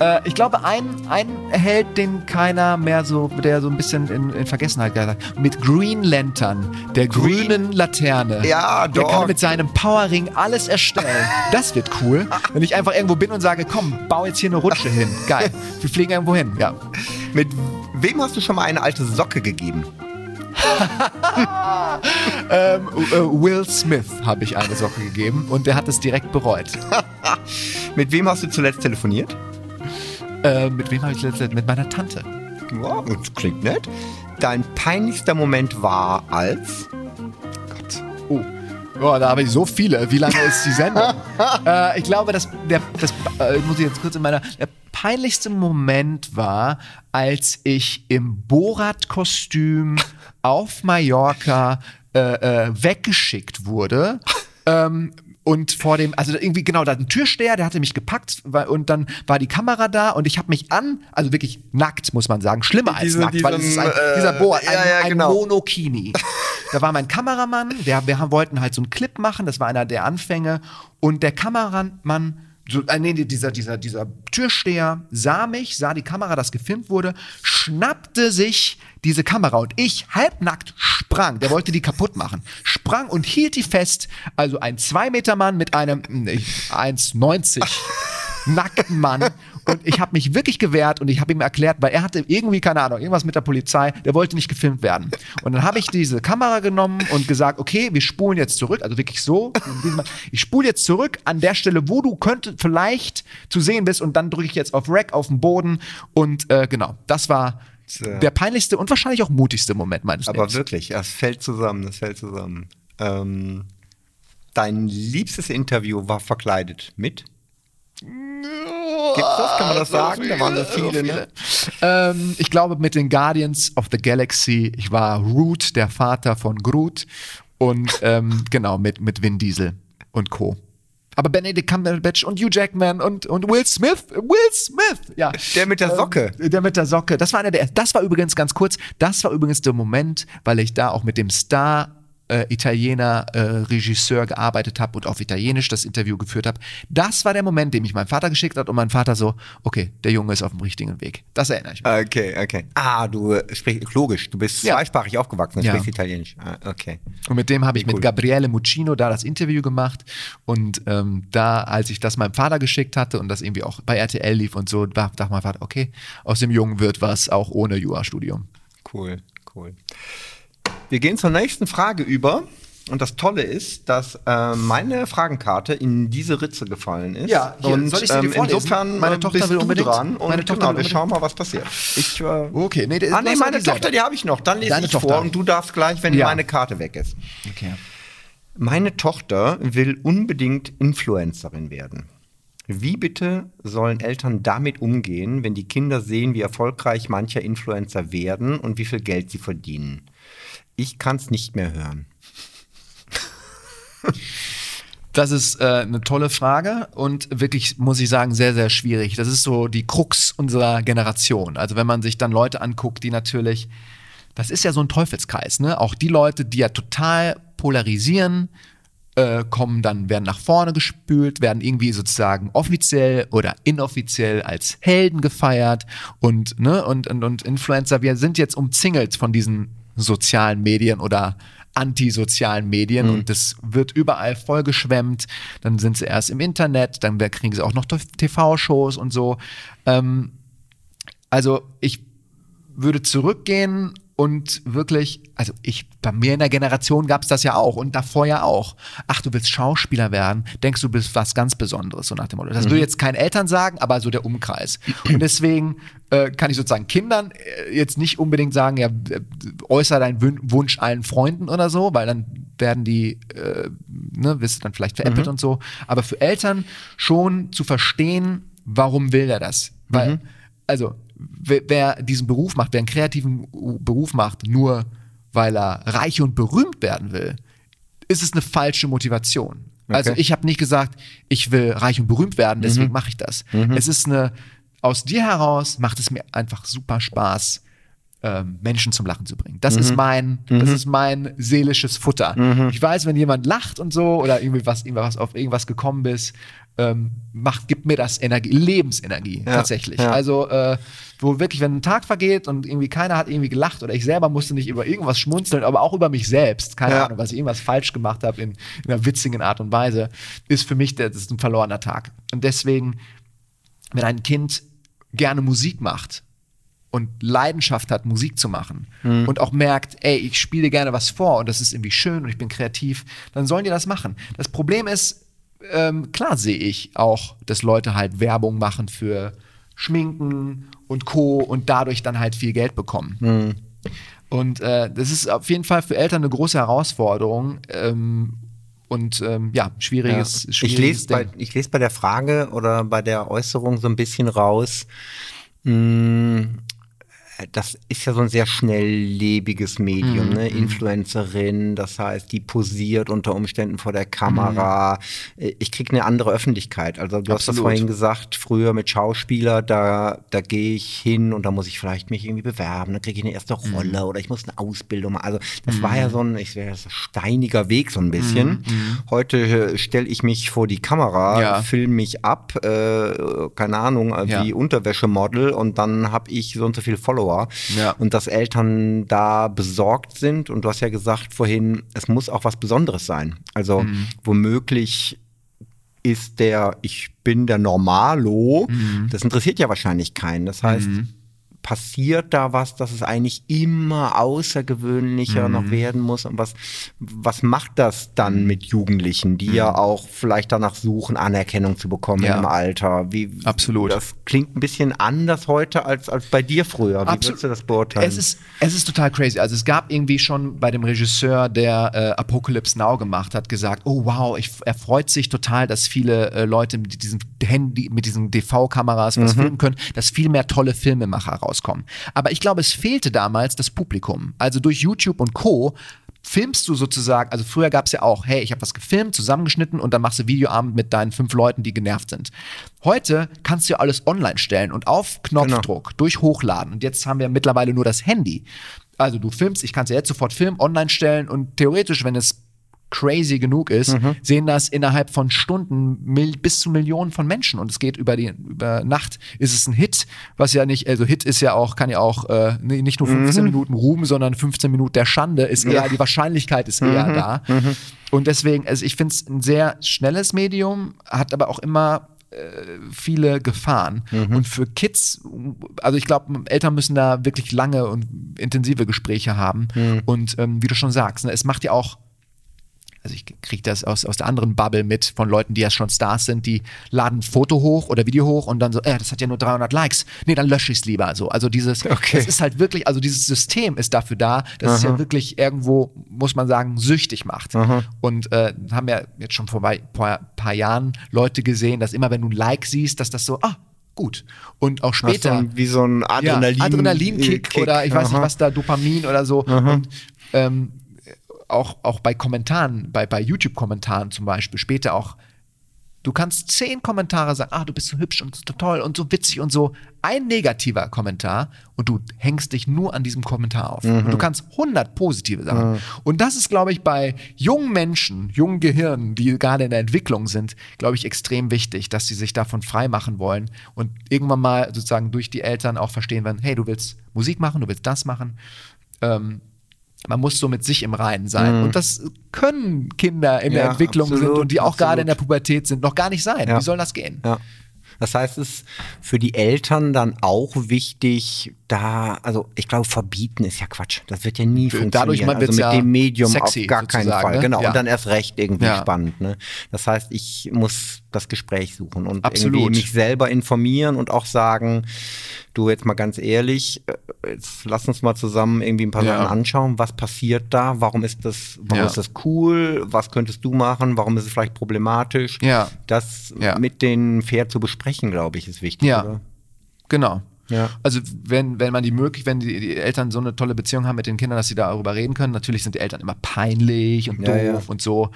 [SPEAKER 3] Äh, ich glaube, ein, ein Held, den keiner mehr so, der so ein bisschen in, in Vergessenheit geraten hat, mit Green Lantern, der
[SPEAKER 1] Green-
[SPEAKER 3] grünen Laterne.
[SPEAKER 1] Ja,
[SPEAKER 3] Der
[SPEAKER 1] doch.
[SPEAKER 3] kann mit seinem Powerring alles erstellen. Das wird cool. Wenn ich einfach irgendwo bin und sage, komm, bau jetzt hier eine Rutsche hin. Geil. Wir fliegen irgendwo hin. Ja.
[SPEAKER 1] Mit wem hast du schon mal eine alte Socke gegeben?
[SPEAKER 3] Ähm, äh, Will Smith habe ich eine Socke gegeben und der hat es direkt bereut.
[SPEAKER 1] Mit wem hast du zuletzt telefoniert?
[SPEAKER 3] Äh, mit wem habe ich letztes Mit meiner Tante.
[SPEAKER 1] Ja, das klingt nett. Dein peinlichster Moment war als.
[SPEAKER 3] Gott. Oh. Boah, da habe ich so viele. Wie lange ist die Sendung? äh, ich glaube, das, der, das äh, muss ich jetzt kurz in meiner. Der peinlichste Moment war, als ich im Borat-Kostüm auf Mallorca äh, äh, weggeschickt wurde. Ähm, und vor dem, also irgendwie genau, da ein Türsteher, der hatte mich gepackt und dann war die Kamera da und ich habe mich an, also wirklich nackt, muss man sagen, schlimmer als
[SPEAKER 1] Diese-
[SPEAKER 3] nackt, weil es ist ein,
[SPEAKER 1] äh,
[SPEAKER 3] dieser Borat, ein,
[SPEAKER 1] ja, ja,
[SPEAKER 3] ein
[SPEAKER 1] genau.
[SPEAKER 3] Monokini. Da war mein Kameramann, der, wir haben- wollten halt so einen Clip machen, das war einer der Anfänge. Und der Kameramann, so, äh, nee, dieser, dieser, dieser Türsteher sah mich, sah die Kamera, das gefilmt wurde, schnappte sich diese Kamera und ich halbnackt sprang. Der wollte die kaputt machen. Sprang und hielt die fest. Also ein 2-Meter-Mann mit einem nee, 1,90 nackten Mann. Und ich habe mich wirklich gewehrt und ich habe ihm erklärt, weil er hatte irgendwie, keine Ahnung, irgendwas mit der Polizei, der wollte nicht gefilmt werden. Und dann habe ich diese Kamera genommen und gesagt, okay, wir spulen jetzt zurück, also wirklich so. Ich spule jetzt zurück an der Stelle, wo du könntest vielleicht zu sehen bist und dann drücke ich jetzt auf Rack auf den Boden und äh, genau, das war der peinlichste und wahrscheinlich auch mutigste Moment meines
[SPEAKER 1] Aber
[SPEAKER 3] Lebens.
[SPEAKER 1] wirklich, das fällt zusammen, das fällt zusammen. Ähm, dein liebstes Interview war verkleidet mit? Gibt's das? Kann man das sagen? Da waren so viele, ne?
[SPEAKER 3] Ähm, ich glaube mit den Guardians of the Galaxy. Ich war Root, der Vater von Groot. Und ähm, genau, mit, mit Vin Diesel und Co. Aber Benedict Cumberbatch und Hugh Jackman und, und Will Smith. Will Smith! Ja.
[SPEAKER 1] Der mit der Socke.
[SPEAKER 3] Ähm, der mit der Socke. Das war einer der. Das war übrigens ganz kurz. Das war übrigens der Moment, weil ich da auch mit dem Star. Äh, Italiener äh, Regisseur gearbeitet habe und auf Italienisch das Interview geführt habe. Das war der Moment, den mich mein Vater geschickt hat und mein Vater so, okay, der Junge ist auf dem richtigen Weg. Das erinnere ich mich.
[SPEAKER 1] Okay, okay. Ah, du äh, sprichst, logisch, du bist
[SPEAKER 3] Ja.
[SPEAKER 1] zweisprachig aufgewachsen, du
[SPEAKER 3] Ja.
[SPEAKER 1] sprichst Italienisch. Ah, okay.
[SPEAKER 3] Und mit dem habe ich
[SPEAKER 1] Cool.
[SPEAKER 3] mit Gabriele Muccino da das Interview gemacht. Und ähm, da, als ich das meinem Vater geschickt hatte und das irgendwie auch bei RTL lief und so, da dachte mein Vater, okay, aus dem Jungen wird was, auch ohne Jurastudium.
[SPEAKER 1] Cool, cool. Wir gehen zur nächsten Frage über. Und das Tolle ist, dass äh, meine Fragenkarte in diese Ritze gefallen ist.
[SPEAKER 3] Ja, hier,
[SPEAKER 1] und
[SPEAKER 3] soll ich sie dir
[SPEAKER 1] ähm,
[SPEAKER 3] vorlesen?
[SPEAKER 1] insofern
[SPEAKER 3] Meine
[SPEAKER 1] äh,
[SPEAKER 3] Tochter
[SPEAKER 1] bist
[SPEAKER 3] will unbedingt.
[SPEAKER 1] dran. Und
[SPEAKER 3] Meine Tochter
[SPEAKER 1] genau, wir schauen mal, was passiert. Ich, äh,
[SPEAKER 3] Okay, nee,
[SPEAKER 1] ah, nee, meine Tochter,
[SPEAKER 3] selber.
[SPEAKER 1] die habe ich noch. Dann lese
[SPEAKER 3] Deine
[SPEAKER 1] ich
[SPEAKER 3] Tochter.
[SPEAKER 1] vor und du darfst gleich, wenn
[SPEAKER 3] Ja.
[SPEAKER 1] meine Karte weg ist.
[SPEAKER 3] Okay.
[SPEAKER 1] Meine Tochter will unbedingt Influencerin werden. Wie bitte sollen Eltern damit umgehen, wenn die Kinder sehen, wie erfolgreich mancher Influencer werden und wie viel Geld sie verdienen? Ich kann es nicht mehr hören.
[SPEAKER 3] Das ist äh, eine tolle Frage und wirklich, muss ich sagen, sehr, sehr schwierig. Das ist so die Krux unserer Generation. Also wenn man sich dann Leute anguckt, die natürlich, das ist ja so ein Teufelskreis, ne? Auch die Leute, die ja total polarisieren, äh, kommen dann, werden nach vorne gespült, werden irgendwie sozusagen offiziell oder inoffiziell als Helden gefeiert und, ne, und, und, und Influencer, wir sind jetzt umzingelt von diesen sozialen Medien oder antisozialen Medien und das wird überall vollgeschwemmt. Dann sind sie erst im Internet, dann kriegen sie auch noch TV-Shows und so. Ähm, also ich würde zurückgehen und wirklich, also ich, bei mir in der Generation gab es das ja auch und davor ja auch. Ach, du willst Schauspieler werden, denkst du bist was ganz Besonderes, so nach dem Motto. Das will jetzt kein Eltern sagen, aber so der Umkreis. Und deswegen äh, kann ich sozusagen Kindern äh, jetzt nicht unbedingt sagen, ja, äh, äußere deinen Wün Wunsch allen Freunden oder so, weil dann werden die, äh, ne, wirst du dann vielleicht veräppelt und so. Aber für Eltern schon zu verstehen, warum will er das? Weil, also, wer, wer diesen Beruf macht, wer einen kreativen Beruf macht, nur weil er reich und berühmt werden will, ist es eine falsche Motivation. Also
[SPEAKER 1] Okay.
[SPEAKER 3] ich habe nicht gesagt, ich will reich und berühmt werden, deswegen mache ich das. Es ist eine, aus dir heraus macht es mir einfach super Spaß, ähm, Menschen zum Lachen zu bringen. Das ist mein, das ist mein seelisches Futter. Ich weiß, wenn jemand lacht und so oder irgendwie was, irgendwas auf irgendwas gekommen bist, ähm, macht, gibt mir das Energie, Lebensenergie tatsächlich.
[SPEAKER 1] ja.
[SPEAKER 3] Also äh, wo wirklich, wenn ein Tag vergeht und irgendwie keiner hat irgendwie gelacht oder ich selber musste nicht über irgendwas schmunzeln, aber auch über mich selbst, keine
[SPEAKER 1] Ja.
[SPEAKER 3] Ahnung, was ich irgendwas falsch gemacht habe in, in einer witzigen Art und Weise, ist für mich der, das ist ein verlorener Tag. Und deswegen, wenn ein Kind gerne Musik macht und Leidenschaft hat, Musik zu machen und auch merkt, ey, ich spiele gerne was vor und das ist irgendwie schön und ich bin kreativ, dann sollen die das machen. Das Problem ist, ähm, klar sehe ich auch, dass Leute halt Werbung machen für Schminken und Co. und dadurch dann halt viel Geld bekommen. Und äh, das ist auf jeden Fall für Eltern eine große Herausforderung ähm, und ähm, ja, schwieriges,
[SPEAKER 1] Ich
[SPEAKER 3] schwieriges
[SPEAKER 1] lese, bei,
[SPEAKER 3] Ding.
[SPEAKER 1] ich lese bei der Frage oder bei der Äußerung so ein bisschen raus, mh, das ist ja so ein sehr schnelllebiges
[SPEAKER 3] Mhm,
[SPEAKER 1] Medium, ne? Influencerin, das heißt, die posiert unter Umständen vor der Kamera. Äh, Ich kriege eine andere Öffentlichkeit. Also du hast das
[SPEAKER 3] Mhm. Absolut.
[SPEAKER 1] vorhin gesagt, früher mit Schauspieler, da, da gehe ich hin und da muss ich vielleicht mich irgendwie bewerben, dann kriege ich eine erste
[SPEAKER 3] Mhm.
[SPEAKER 1] Rolle oder ich muss eine Ausbildung machen. Also das war ja so ein, ich wäre so steiniger Weg so ein bisschen. Heute stelle ich mich vor die Kamera,
[SPEAKER 3] Mhm, Ja.
[SPEAKER 1] film mich ab, äh, keine Ahnung, äh,
[SPEAKER 3] Ja.
[SPEAKER 1] wie Unterwäschemodel und dann habe ich so und so viele Follower.
[SPEAKER 3] Ja.
[SPEAKER 1] Und dass Eltern da besorgt sind und du hast ja gesagt vorhin, es muss auch was Besonderes sein. Also
[SPEAKER 3] Mhm.
[SPEAKER 1] womöglich ist der, ich bin der Normalo,
[SPEAKER 3] Mhm.
[SPEAKER 1] das interessiert ja wahrscheinlich keinen. Das heißt, passiert da was, dass es eigentlich immer außergewöhnlicher
[SPEAKER 3] Mhm.
[SPEAKER 1] noch werden muss? Und was, was macht das dann mit Jugendlichen, die ja auch vielleicht danach suchen, Anerkennung zu bekommen
[SPEAKER 3] Mhm. Ja.
[SPEAKER 1] im Alter? Wie,
[SPEAKER 3] Absolut.
[SPEAKER 1] Das klingt ein bisschen anders heute als, als bei dir früher. Wie
[SPEAKER 3] Absolut.
[SPEAKER 1] würdest du das beurteilen?
[SPEAKER 3] Es ist, es ist total crazy. Also es gab irgendwie schon bei dem Regisseur, der äh, Apocalypse Now gemacht hat, gesagt, oh wow, ich, er freut sich total, dass viele äh, Leute mit diesen Handy, mit diesen DV-Kameras was filmen können, dass viel mehr tolle Filmemacher rauskommen. Aber ich glaube, es fehlte damals das Publikum. Also durch YouTube und Co filmst du sozusagen, also früher gab es ja auch, hey, ich habe was gefilmt, zusammengeschnitten und dann machst du Videoabend mit deinen fünf Leuten, die genervt sind. Heute kannst du ja alles online stellen und auf Knopfdruck durch Hochladen. Und jetzt haben wir mittlerweile nur das Handy. Also du filmst, ich kann es ja jetzt sofort filmen, online stellen und theoretisch, wenn es crazy genug ist, sehen das innerhalb von Stunden bis zu Millionen von Menschen. Und es geht über die über Nacht ist es ein Hit, was ja nicht, also Hit ist ja auch, kann ja auch äh, nicht nur 15 Minuten Ruhm, sondern 15 Minuten der Schande ist eher, die Wahrscheinlichkeit ist eher da. Und deswegen, also ich finde es ein sehr schnelles Medium, hat aber auch immer äh, viele Gefahren. Und für Kids, also ich glaube, Eltern müssen da wirklich lange und intensive Gespräche haben. Und ähm, wie du schon sagst, ne, es macht ja auch also ich kriege das aus, aus der anderen Bubble mit von Leuten, die ja schon Stars sind, die laden ein Foto hoch oder Video hoch und dann so, äh, das hat ja nur 300 Likes. Nee, dann lösche ich es lieber. So, also dieses,
[SPEAKER 1] Okay.
[SPEAKER 3] es ist halt wirklich, also dieses System ist dafür da, dass es ja wirklich irgendwo, muss man sagen, süchtig macht. Und äh, haben ja jetzt schon vor ein paar, paar Jahren Leute gesehen, dass immer wenn du ein Like siehst, dass das so, ah, gut. Und auch später.
[SPEAKER 1] ein- wie so ein Adrenalin
[SPEAKER 3] Ja, Adrenalinkick
[SPEAKER 1] Kick.
[SPEAKER 3] oder ich weiß nicht,
[SPEAKER 1] Aha.
[SPEAKER 3] was da, Dopamin oder so. Und ähm, auch, auch bei Kommentaren, bei, bei YouTube-Kommentaren zum Beispiel, später auch, du kannst zehn Kommentare sagen, ah, du bist so hübsch und so toll und so witzig und so. Ein negativer Kommentar und du hängst dich nur an diesem Kommentar auf. Und du kannst 100 positive sagen. Und das ist, glaube ich, bei jungen Menschen, jungen Gehirnen, die gerade in der Entwicklung sind, glaube ich, extrem wichtig, dass sie sich davon frei machen wollen und irgendwann mal sozusagen durch die Eltern auch verstehen werden, hey, du willst Musik machen, du willst das machen. Ähm, man muss so mit sich im Reinen sein. Und das können Kinder in der
[SPEAKER 1] Ja,
[SPEAKER 3] Entwicklung sind
[SPEAKER 1] absolut,
[SPEAKER 3] und die auch gerade in der
[SPEAKER 1] absolut.
[SPEAKER 3] Pubertät sind, noch gar nicht sein.
[SPEAKER 1] Ja.
[SPEAKER 3] Wie soll das gehen?
[SPEAKER 1] Ja. Das heißt, es ist für die Eltern dann auch wichtig, da, also ich glaube, verbieten ist ja Quatsch. Das wird ja nie
[SPEAKER 3] Dadurch
[SPEAKER 1] funktionieren.
[SPEAKER 3] man
[SPEAKER 1] also mit
[SPEAKER 3] ja
[SPEAKER 1] dem Medium
[SPEAKER 3] sexy
[SPEAKER 1] auf gar keinen Fall.
[SPEAKER 3] ne?
[SPEAKER 1] Genau.
[SPEAKER 3] Ja.
[SPEAKER 1] Und dann erst recht irgendwie
[SPEAKER 3] Ja.
[SPEAKER 1] spannend. Ne? Das heißt, ich muss das Gespräch suchen und
[SPEAKER 3] Absolut.
[SPEAKER 1] irgendwie mich selber informieren und auch sagen, du jetzt mal ganz ehrlich, äh, jetzt lass uns mal zusammen irgendwie ein paar. Sachen anschauen. Was passiert da? Warum ist das, warum ist das cool? Was könntest du machen? Warum ist es vielleicht problematisch? Das mit denen fair zu besprechen, glaube ich, ist wichtig.
[SPEAKER 3] Ja.
[SPEAKER 1] Oder?
[SPEAKER 3] Genau.
[SPEAKER 1] Ja.
[SPEAKER 3] Also wenn, wenn man die möglich, wenn die, die Eltern so eine tolle Beziehung haben mit den Kindern, dass sie darüber reden können, natürlich sind die Eltern immer peinlich und
[SPEAKER 1] Ja,
[SPEAKER 3] doof
[SPEAKER 1] ja.
[SPEAKER 3] und so.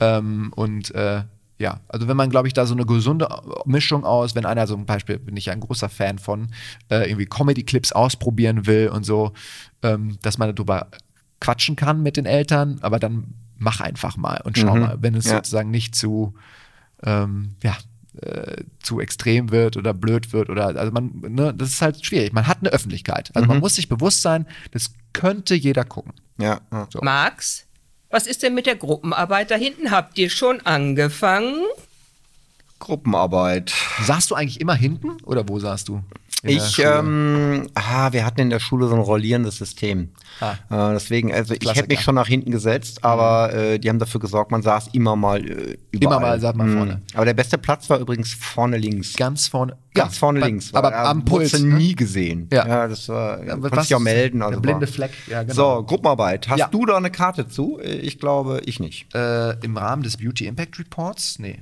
[SPEAKER 3] Ähm, und äh, Ja, also wenn man, glaube ich, da so eine gesunde Mischung aus, wenn einer so ein Beispiel, bin ich ja ein großer Fan von, äh, irgendwie Comedy-Clips ausprobieren will und so, ähm, dass man darüber quatschen kann mit den Eltern, aber dann mach einfach mal und schau
[SPEAKER 1] Mhm.
[SPEAKER 3] mal, wenn es
[SPEAKER 1] Ja.
[SPEAKER 3] sozusagen nicht zu, ähm, ja, äh, zu extrem wird oder blöd wird oder also man, ne, das ist halt schwierig. Man hat eine Öffentlichkeit. Also
[SPEAKER 1] Mhm.
[SPEAKER 3] man muss sich bewusst sein, das könnte jeder gucken.
[SPEAKER 1] Ja, ja.
[SPEAKER 3] So.
[SPEAKER 4] Max, was ist denn mit der Gruppenarbeit da hinten? Habt ihr schon angefangen?
[SPEAKER 1] Gruppenarbeit.
[SPEAKER 3] Saßt du eigentlich immer hinten oder wo saßt du?
[SPEAKER 1] Ich, ähm, ah, wir hatten in der Schule so ein rollierendes System.
[SPEAKER 3] Ah.
[SPEAKER 1] Äh, deswegen, also ich hätte mich schon nach hinten gesetzt, aber äh, die haben dafür gesorgt, man saß immer mal äh, überall.
[SPEAKER 3] Immer mal saß man vorne.
[SPEAKER 1] Aber der beste Platz war übrigens vorne links.
[SPEAKER 3] Ganz vorne.
[SPEAKER 1] Ganz
[SPEAKER 3] ja,
[SPEAKER 1] vorne
[SPEAKER 3] bei-
[SPEAKER 1] links.
[SPEAKER 3] Aber
[SPEAKER 1] weil,
[SPEAKER 3] am Puls. ne?
[SPEAKER 1] nie gesehen.
[SPEAKER 3] Ja.
[SPEAKER 1] das war, ja,
[SPEAKER 3] was
[SPEAKER 1] konntest dich auch melden.
[SPEAKER 3] der
[SPEAKER 1] Also
[SPEAKER 3] blinde Fleck, ja, genau.
[SPEAKER 1] So, Gruppenarbeit. Hast
[SPEAKER 3] Ja.
[SPEAKER 1] du da eine Karte zu? Äh, Ich glaube, ich nicht.
[SPEAKER 3] Äh, Im Rahmen des Beauty Impact Reports? Nee.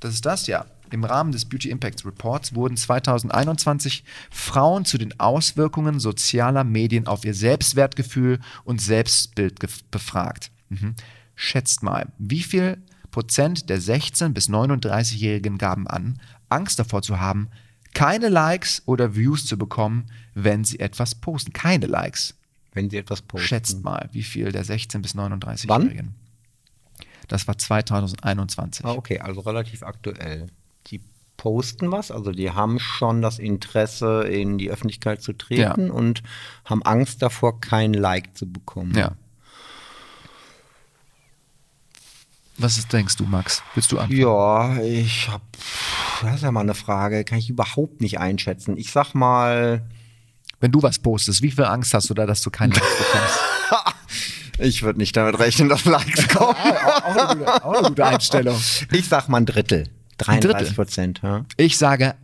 [SPEAKER 3] Das ist das, ja. Im Rahmen des Beauty Impact Reports wurden 2021 Frauen zu den Auswirkungen sozialer Medien auf ihr Selbstwertgefühl und Selbstbild befragt. Mhm. Schätzt mal, wie viel Prozent der 16- bis 39-Jährigen gaben an, Angst davor zu haben, keine Likes oder Views zu bekommen, wenn sie etwas posten? Keine Likes.
[SPEAKER 1] Wenn sie etwas posten.
[SPEAKER 3] Schätzt mal, wie viel der 16- bis 39-Jährigen. Das war 2021.
[SPEAKER 1] Ah, okay, also relativ aktuell. Die posten was, also die haben schon das Interesse, in die Öffentlichkeit zu treten
[SPEAKER 3] Ja.
[SPEAKER 1] und haben Angst davor, kein Like zu bekommen.
[SPEAKER 3] Ja. Was ist, denkst du, Max? Willst du anfangen?
[SPEAKER 1] Ja, ich hab, das ist ja mal eine Frage, kann ich überhaupt nicht einschätzen. Ich sag mal,
[SPEAKER 3] Wenn du was postest, wie viel Angst hast du da, dass du keine Likes bekommst?
[SPEAKER 1] ich würde nicht damit rechnen, dass Likes kommen.
[SPEAKER 3] auch, eine gute, auch eine gute Einstellung.
[SPEAKER 1] Ich sag mal ein Drittel.
[SPEAKER 3] Ein Drittel?
[SPEAKER 1] 33 Prozent. Ja.
[SPEAKER 3] Ich sage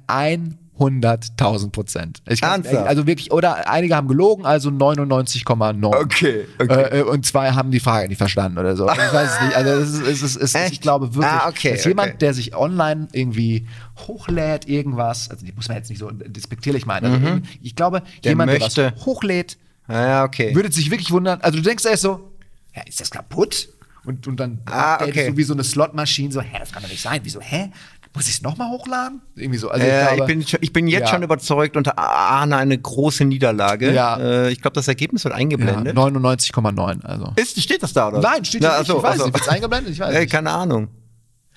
[SPEAKER 3] 100.000 Prozent. Also wirklich, oder einige haben gelogen, also 99,9.
[SPEAKER 1] Okay, okay.
[SPEAKER 3] Äh, äh, und zwei haben die Frage nicht verstanden oder so. Ich weiß es nicht. Also es ist, es ist, es ist, ich glaube wirklich,
[SPEAKER 1] Ah, okay,
[SPEAKER 3] dass jemand,
[SPEAKER 1] okay.
[SPEAKER 3] der sich online irgendwie hochlädt, irgendwas, also die muss man jetzt nicht so despektierlich meinen. Also irgendwie- ich glaube,
[SPEAKER 1] Mhm. Der
[SPEAKER 3] jemand,
[SPEAKER 1] möchte-
[SPEAKER 3] der was hochlädt,
[SPEAKER 1] Ja, ja, okay.
[SPEAKER 3] würde sich wirklich wundern. Also du denkst erst so, ja, ist das kaputt? Und, und dann
[SPEAKER 1] Ah, okay.
[SPEAKER 3] so wie so eine Slotmaschine, so, hä, das kann doch nicht sein. Wieso, hä? Muss ich es nochmal hochladen? Irgendwie so. Also
[SPEAKER 1] Äh,
[SPEAKER 3] ich,
[SPEAKER 1] ich,
[SPEAKER 3] glaube,
[SPEAKER 1] bin, schon- ich bin jetzt
[SPEAKER 3] Ja.
[SPEAKER 1] schon überzeugt und ahne eine große Niederlage.
[SPEAKER 3] Ja.
[SPEAKER 1] Äh, ich glaube, das Ergebnis wird eingeblendet.
[SPEAKER 3] 99,9. Also.
[SPEAKER 1] Ist, steht das da, oder?
[SPEAKER 3] Nein, steht
[SPEAKER 1] Na,
[SPEAKER 3] nicht.
[SPEAKER 1] achso,
[SPEAKER 3] ich weiß
[SPEAKER 1] achso.
[SPEAKER 3] nicht. Wird's eingeblendet? Ich weiß
[SPEAKER 1] Ey,
[SPEAKER 3] nicht.
[SPEAKER 1] keine Ahnung.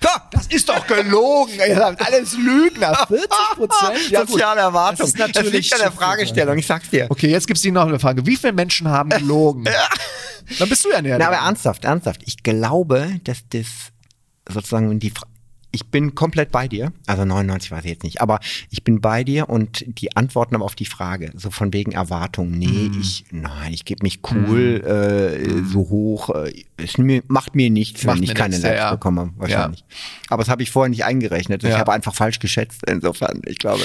[SPEAKER 1] Da!
[SPEAKER 3] Das ist doch gelogen. Ihr seid alles Lügner. 40 Prozent? Ja.
[SPEAKER 1] Soziale Erwartung.
[SPEAKER 3] Das ist natürlich
[SPEAKER 1] liegt an der. Fragestellung, ich sag's dir.
[SPEAKER 3] Okay, jetzt gibt's die noch eine Frage. Wie viele Menschen haben gelogen? Dann bist du ja näher.
[SPEAKER 1] Na, aber ernsthaft, ernsthaft. Ich glaube, dass das sozusagen die Fra ich bin komplett bei dir. Also 99 weiß ich jetzt nicht, aber ich bin bei dir und die Antworten aber auf die Frage, so von wegen Erwartung. Nee,
[SPEAKER 3] Mhm.
[SPEAKER 1] ich, nein, ich gebe mich cool äh, so hoch. Äh, es mir, macht mir nichts,
[SPEAKER 3] Macht
[SPEAKER 1] wenn ich keine Likes
[SPEAKER 3] ja, ja.
[SPEAKER 1] bekomme, wahrscheinlich. Aber das habe ich vorher nicht eingerechnet. Ich
[SPEAKER 3] Ja.
[SPEAKER 1] habe einfach falsch geschätzt. Insofern, ich glaube.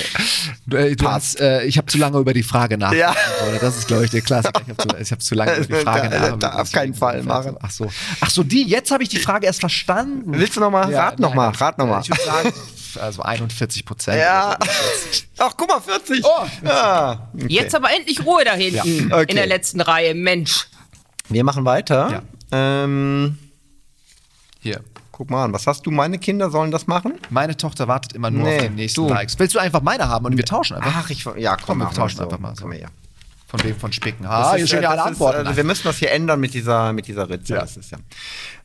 [SPEAKER 3] Du, äh, du hast, äh, ich habe zu lange über die Frage nachgedacht.
[SPEAKER 1] Ja.
[SPEAKER 3] Das ist, glaube ich, der Klassiker. Ich habe zu, ich hab zu lange über die Frage
[SPEAKER 1] Da-
[SPEAKER 3] nachgedacht.
[SPEAKER 1] da auf keinen Fall machen.
[SPEAKER 3] Ach so. Ach so, die, jetzt habe ich die Frage erst verstanden.
[SPEAKER 1] Willst du noch mal? Rat noch mal, rat noch mal.
[SPEAKER 3] Ich würde sagen, also 41 Prozent.
[SPEAKER 1] Ja. Ach, guck mal, 40.
[SPEAKER 3] Oh.
[SPEAKER 1] Ja. Okay.
[SPEAKER 4] Jetzt aber endlich Ruhe da hinten
[SPEAKER 1] Ja. Okay.
[SPEAKER 4] in der letzten Reihe. Mensch.
[SPEAKER 1] Wir machen weiter. Ähm,
[SPEAKER 3] Hier.
[SPEAKER 1] guck mal an, was hast du? Meine Kinder sollen das machen?
[SPEAKER 3] Meine Tochter wartet immer nur
[SPEAKER 1] Nee,
[SPEAKER 3] auf den nächsten
[SPEAKER 1] du.
[SPEAKER 3] Likes. Willst du einfach meine haben und wir tauschen einfach?
[SPEAKER 1] Ach, ich ja, komm,
[SPEAKER 3] Komm, wir tauschen
[SPEAKER 1] so.
[SPEAKER 3] einfach mal so.
[SPEAKER 1] Komm her.
[SPEAKER 3] Von dem von Spicken. Ah,
[SPEAKER 1] ist,
[SPEAKER 3] Antworten.
[SPEAKER 1] Ist, äh, wir müssen das hier ändern mit dieser, mit dieser Ritze.
[SPEAKER 3] Ja.
[SPEAKER 1] Das ist ja.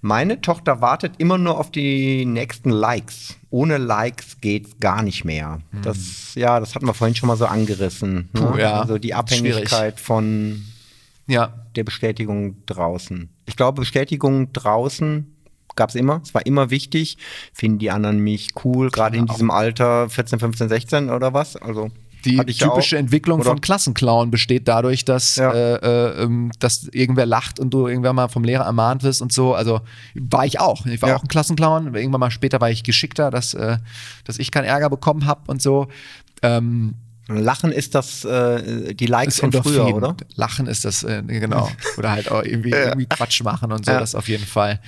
[SPEAKER 1] Meine Tochter wartet immer nur auf die nächsten Likes. Ohne Likes geht's gar nicht mehr. Das, ja, das hatten wir vorhin schon mal so angerissen. Ne?
[SPEAKER 3] Hm. Puh, ja.
[SPEAKER 1] Also die. Abhängigkeit von
[SPEAKER 3] ja.
[SPEAKER 1] der Bestätigung draußen. Ich glaube, Bestätigung draußen gab es immer. Es war immer wichtig. Finden die anderen mich cool, gerade in diesem Alter 14, 15, 16 oder was? Also
[SPEAKER 3] Die typische. Entwicklung
[SPEAKER 1] Oder-
[SPEAKER 3] von Klassenclown besteht dadurch, dass,
[SPEAKER 1] Ja.
[SPEAKER 3] äh, äh, ähm, dass irgendwer lacht und du irgendwann mal vom Lehrer ermahnt wirst und so. Also war ich auch. Ich war
[SPEAKER 1] Ja.
[SPEAKER 3] auch ein Klassenclown. Irgendwann mal später war ich geschickter, dass, äh, dass ich keinen Ärger bekommen habe und so. Ähm,
[SPEAKER 1] Lachen ist das äh, die Likes von früher, oder?
[SPEAKER 3] Lachen ist das, äh, genau. Oder halt auch irgendwie, irgendwie Quatsch machen und so,
[SPEAKER 1] Ja.
[SPEAKER 3] das auf jeden Fall.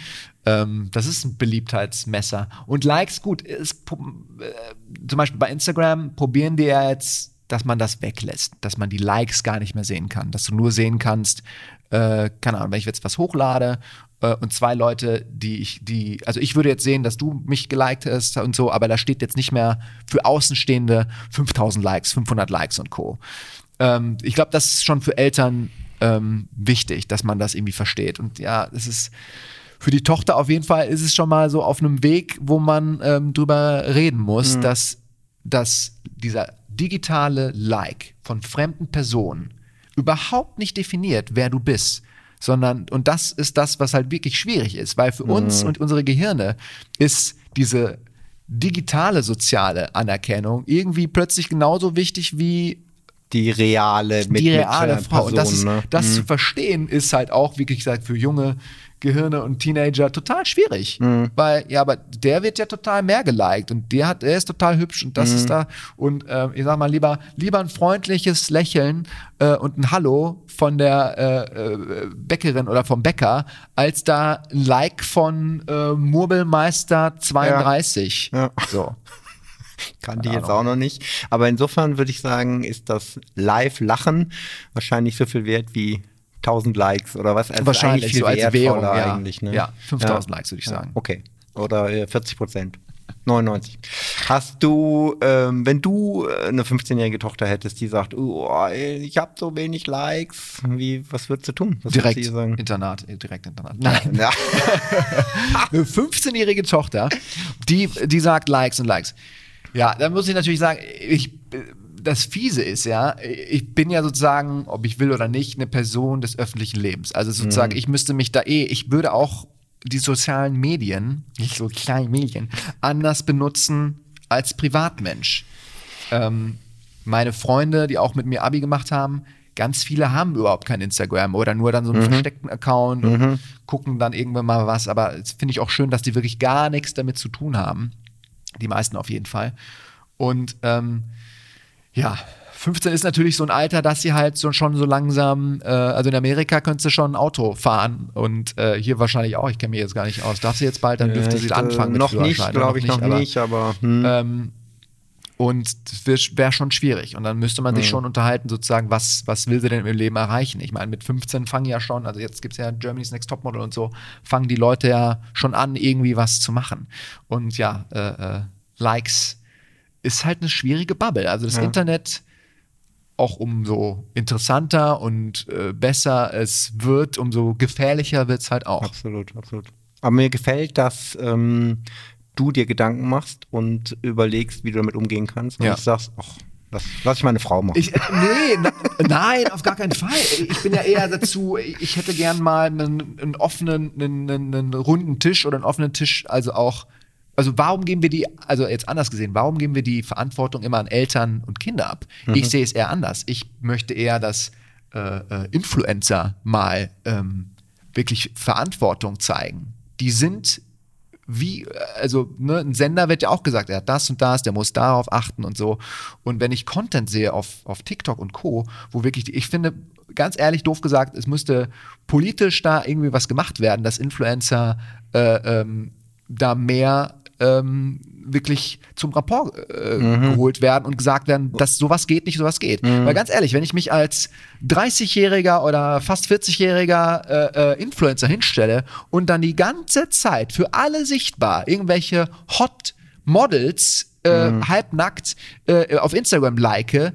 [SPEAKER 3] Ähm, das ist ein Beliebtheitsmesser. Und Likes, gut, ist, äh, zum Beispiel bei Instagram probieren die ja jetzt, dass man das weglässt, dass man die Likes gar nicht mehr sehen kann, dass du nur sehen kannst, äh, keine Ahnung, wenn ich jetzt was hochlade äh, und zwei Leute, die ich, die, also ich würde jetzt sehen, dass du mich geliked hast und so, aber da steht jetzt nicht mehr für Außenstehende 5000 Likes, 500 Likes und Co. Ähm, ich glaube, das ist schon für Eltern ähm, wichtig, dass man das irgendwie versteht. Und ja, es ist für die Tochter auf jeden Fall ist es schon mal so auf einem Weg, wo man ähm, drüber reden muss,
[SPEAKER 1] Mhm.
[SPEAKER 3] dass, dass dieser digitale Like von fremden Personen überhaupt nicht definiert, wer du bist. Sondern, und das ist das, was halt wirklich schwierig ist, weil für uns
[SPEAKER 1] Mhm.
[SPEAKER 3] und unsere Gehirne ist diese digitale soziale Anerkennung irgendwie plötzlich genauso wichtig wie
[SPEAKER 1] Die reale mit
[SPEAKER 3] die reale
[SPEAKER 1] mit, äh,
[SPEAKER 3] Frau. und das,
[SPEAKER 1] Person,
[SPEAKER 3] ist,
[SPEAKER 1] ne?
[SPEAKER 3] das
[SPEAKER 1] Mhm.
[SPEAKER 3] zu verstehen ist halt auch, wie gesagt, für junge Gehirne und Teenager total schwierig.
[SPEAKER 1] Mhm.
[SPEAKER 3] Weil, ja, aber der wird ja total mehr geliked und der hat, der ist total hübsch und
[SPEAKER 1] Mhm.
[SPEAKER 3] das ist da. Und äh, ich sag mal, lieber, lieber ein freundliches Lächeln äh, und ein Hallo von der äh, äh, Bäckerin oder vom Bäcker, als da ein Like von äh, Murbelmeister 32.
[SPEAKER 1] Ja.
[SPEAKER 3] So.
[SPEAKER 1] Kannte ich
[SPEAKER 3] Keine
[SPEAKER 1] jetzt auch noch nicht. Aber insofern würde ich sagen, ist das Live-Lachen wahrscheinlich so viel wert wie 1000 Likes oder was? Also
[SPEAKER 3] Wahrscheinlich
[SPEAKER 1] viel
[SPEAKER 3] so als Währung, ja.
[SPEAKER 1] eigentlich. Ne?
[SPEAKER 3] Ja, 5000 Likes, würde ich sagen.
[SPEAKER 1] Okay. Oder äh, 40 Prozent. 99. Hast du, ähm, wenn du äh, eine 15-jährige Tochter hättest, die sagt, oh, ich habe so wenig Likes, wie, was würdest du tun? Was
[SPEAKER 3] Direkt
[SPEAKER 1] sagen?
[SPEAKER 3] Internat, äh, direkt Internat. Nein.
[SPEAKER 1] Ja.
[SPEAKER 3] eine 15-jährige Tochter, die, die sagt Likes und Likes. Ja, da muss ich natürlich sagen, ich, das Fiese ist ja, ich bin ja sozusagen, ob ich will oder nicht, eine Person des öffentlichen Lebens. Also sozusagen, ich müsste mich da eh, ich würde auch die sozialen Medien, nicht so kleine Medien, anders benutzen als Privatmensch. Ähm, meine Freunde, die auch mit mir Abi gemacht haben, ganz viele haben überhaupt kein Instagram oder nur dann so einen versteckten Account und gucken dann irgendwann mal was. Aber es finde ich auch schön, dass die wirklich gar nichts damit zu tun haben. Die meisten auf jeden Fall. Und ähm, ja, 15 ist natürlich so ein Alter, dass sie halt so, schon so langsam, äh, also in Amerika könntest du schon ein Auto fahren und äh, hier wahrscheinlich auch, ich kenne mich jetzt gar nicht aus. Darf sie jetzt bald, dann dürfte sie
[SPEAKER 1] Ich, äh,
[SPEAKER 3] anfangen mit
[SPEAKER 1] Noch nicht,
[SPEAKER 3] Führerschein,
[SPEAKER 1] glaube ich, noch
[SPEAKER 3] aber-
[SPEAKER 1] nicht, aber hm.
[SPEAKER 3] ähm, und das wäre wär schon schwierig. Und dann müsste man sich schon unterhalten, sozusagen, was, was will sie denn im Leben erreichen? Ich meine, mit 15 fangen ja schon, also jetzt gibt es ja Germany's Next Topmodel und so, fangen die Leute ja schon an, irgendwie was zu machen. Und ja, äh, äh, Likes ist halt eine schwierige Bubble. Also das
[SPEAKER 1] Ja.
[SPEAKER 3] Internet auch umso interessanter und äh, besser es wird, umso gefährlicher wird es halt auch.
[SPEAKER 1] Absolut, absolut. Aber mir gefällt, dass ähm, du dir Gedanken machst und überlegst, wie du damit umgehen kannst. Und
[SPEAKER 3] Ja.
[SPEAKER 1] ich sagst, ach, lass, lass ich meine Frau machen.
[SPEAKER 3] Ich, äh, nee, na, nein, auf gar keinen Fall. Ich bin ja eher dazu, ich hätte gern mal einen, einen offenen, einen, einen runden Tisch oder einen offenen Tisch, also auch, also warum geben wir die, also jetzt anders gesehen, warum geben wir die Verantwortung immer an Eltern und Kinder ab? Ich sehe es eher anders. Ich möchte eher, dass äh, äh, Influencer mal ähm, wirklich Verantwortung zeigen. Die sind wie, also ne, ein Sender wird ja auch gesagt, er hat das und das, der muss darauf achten und so. Und wenn ich Content sehe auf, auf TikTok und Co., wo wirklich, die, ich finde, ganz ehrlich, doof gesagt, es müsste politisch da irgendwie was gemacht werden, dass Influencer äh, ähm, da mehr ähm, wirklich zum Rapport äh, geholt werden und gesagt werden, dass sowas geht nicht, sowas geht. Weil ganz ehrlich, wenn ich mich als 30-jähriger oder fast 40-jähriger äh, äh, Influencer hinstelle und dann die ganze Zeit für alle sichtbar irgendwelche Hot Models äh, halbnackt äh, auf Instagram like,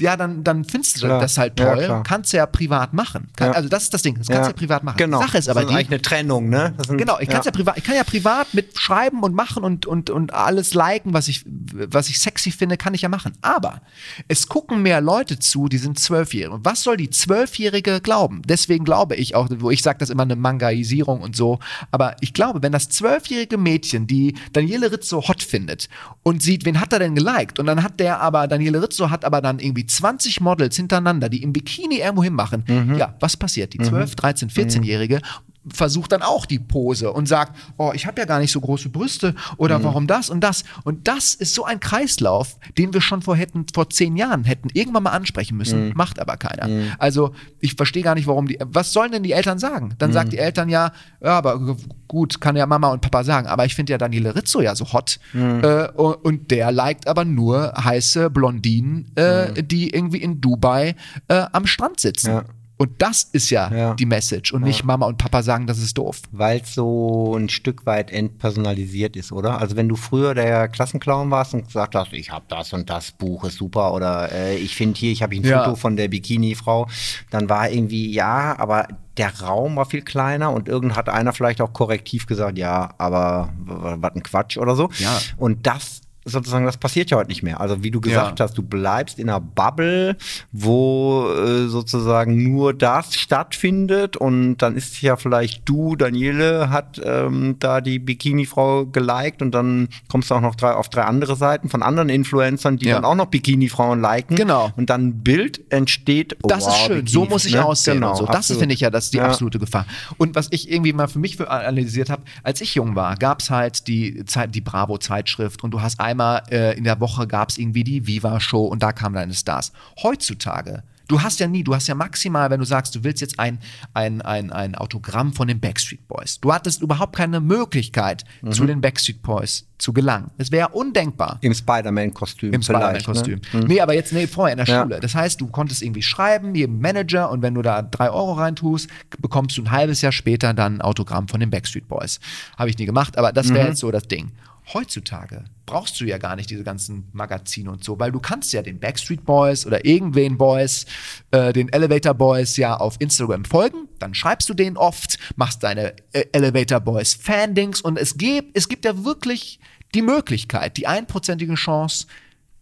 [SPEAKER 3] ja, dann, dann findest du
[SPEAKER 1] Klar.
[SPEAKER 3] das halt
[SPEAKER 1] Ja,
[SPEAKER 3] toll.
[SPEAKER 1] klar.
[SPEAKER 3] kannst du ja privat machen. Kann,
[SPEAKER 1] Ja.
[SPEAKER 3] Also das ist das Ding, das kannst du ja privat machen.
[SPEAKER 1] Genau.
[SPEAKER 3] Die Sache ist aber
[SPEAKER 1] das
[SPEAKER 3] die,
[SPEAKER 1] eigentlich eine Trennung, ne? Sind,
[SPEAKER 3] Genau, ich, kann's ja. privat, ich kann ja privat mit schreiben und machen und, und, und alles liken, was ich, was ich sexy finde, kann ich ja machen. Aber es gucken mehr Leute zu, die sind Zwölfjährige. Und was soll die Zwölfjährige glauben? Deswegen glaube ich auch, wo ich sage das immer eine Mangaisierung und so, aber ich glaube, wenn das zwölfjährige Mädchen, die Daniele Rizzo hot findet und sieht, wen hat er denn geliked? Und dann hat der aber, Daniele Rizzo hat aber dann irgendwie 20 Models hintereinander, die im Bikini irgendwo hinmachen. Ja, was passiert? Die 12, 13, 14-Jährige versucht dann auch die Pose und sagt, oh, ich habe ja gar nicht so große Brüste oder warum das und das. Und das ist so ein Kreislauf, den wir schon vor, hätten, vor zehn Jahren hätten irgendwann mal ansprechen müssen, macht aber keiner. Also ich verstehe gar nicht, warum die, was sollen denn die Eltern sagen? Dann sagt die Eltern ja, ja, aber gut, kann ja Mama und Papa sagen, aber ich finde ja Daniele Rizzo ja so hot äh, und und der liked aber nur heiße Blondinen, äh, die irgendwie in Dubai äh, am Strand sitzen.
[SPEAKER 1] Ja.
[SPEAKER 3] Und das ist ja,
[SPEAKER 1] Ja.
[SPEAKER 3] die Message und nicht Mama und Papa sagen, das ist doof.
[SPEAKER 1] Weil es so ein Stück weit entpersonalisiert ist, oder? Also wenn du früher der Klassenclown warst und gesagt hast, ich habe das und das Buch ist super oder äh, ich finde hier, ich habe ein
[SPEAKER 3] Ja.
[SPEAKER 1] Foto von der Bikini-Frau, dann war irgendwie, ja, aber der Raum war viel kleiner und irgend hat einer vielleicht auch korrektiv gesagt, ja, aber was ein Quatsch oder so.
[SPEAKER 3] Ja.
[SPEAKER 1] Und das sozusagen, das passiert ja heute nicht mehr. Also wie du gesagt
[SPEAKER 3] Ja.
[SPEAKER 1] hast, du bleibst in einer Bubble, wo äh, sozusagen nur das stattfindet und dann ist ja vielleicht du, Daniele, hat ähm, da die Bikini-Frau geliked und dann kommst du auch noch drei, auf drei andere Seiten von anderen Influencern, die
[SPEAKER 3] Ja.
[SPEAKER 1] dann auch noch Bikini-Frauen liken.
[SPEAKER 3] Genau.
[SPEAKER 1] Und dann ein Bild entsteht. oh,
[SPEAKER 3] Das ist
[SPEAKER 1] wow,
[SPEAKER 3] schön,
[SPEAKER 1] Bikini,
[SPEAKER 3] so muss ich
[SPEAKER 1] ne?
[SPEAKER 3] aussehen
[SPEAKER 1] Genau,
[SPEAKER 3] und so. Das finde ich ja, das ist die
[SPEAKER 1] Ja.
[SPEAKER 3] absolute Gefahr. Und was ich irgendwie mal für mich analysiert habe, als ich jung war, gab es halt die, Zeit, die Bravo-Zeitschrift und du hast einmal äh, in der Woche gab es irgendwie die Viva-Show und da kamen deine Stars. Heutzutage, du hast ja nie, du hast ja maximal, wenn du sagst, du willst jetzt ein, ein, ein, ein Autogramm von den Backstreet Boys. Du hattest überhaupt keine Möglichkeit,
[SPEAKER 1] Mhm.
[SPEAKER 3] zu den Backstreet Boys zu gelangen. Es wäre undenkbar.
[SPEAKER 1] Im Spider-Man-Kostüm.
[SPEAKER 3] Im
[SPEAKER 1] vielleicht,
[SPEAKER 3] Spider-Man-Kostüm.
[SPEAKER 1] Ne?
[SPEAKER 3] Nee, aber jetzt nee, vorher in der
[SPEAKER 1] Ja.
[SPEAKER 3] Schule. Das heißt, du konntest irgendwie schreiben, jedem Manager, und wenn du da drei Euro reintust, bekommst du ein halbes Jahr später dann ein Autogramm von den Backstreet Boys. Habe ich nie gemacht, aber das
[SPEAKER 1] Mhm.
[SPEAKER 3] wäre jetzt so das Ding. Heutzutage brauchst du ja gar nicht diese ganzen Magazine und so, weil du kannst ja den Backstreet Boys oder irgendwen Boys, äh, den Elevator Boys ja auf Instagram folgen, dann schreibst du denen oft, machst deine äh, Elevator Boys Fandings und es gibt, es gibt ja wirklich die Möglichkeit, die einprozentige Chance,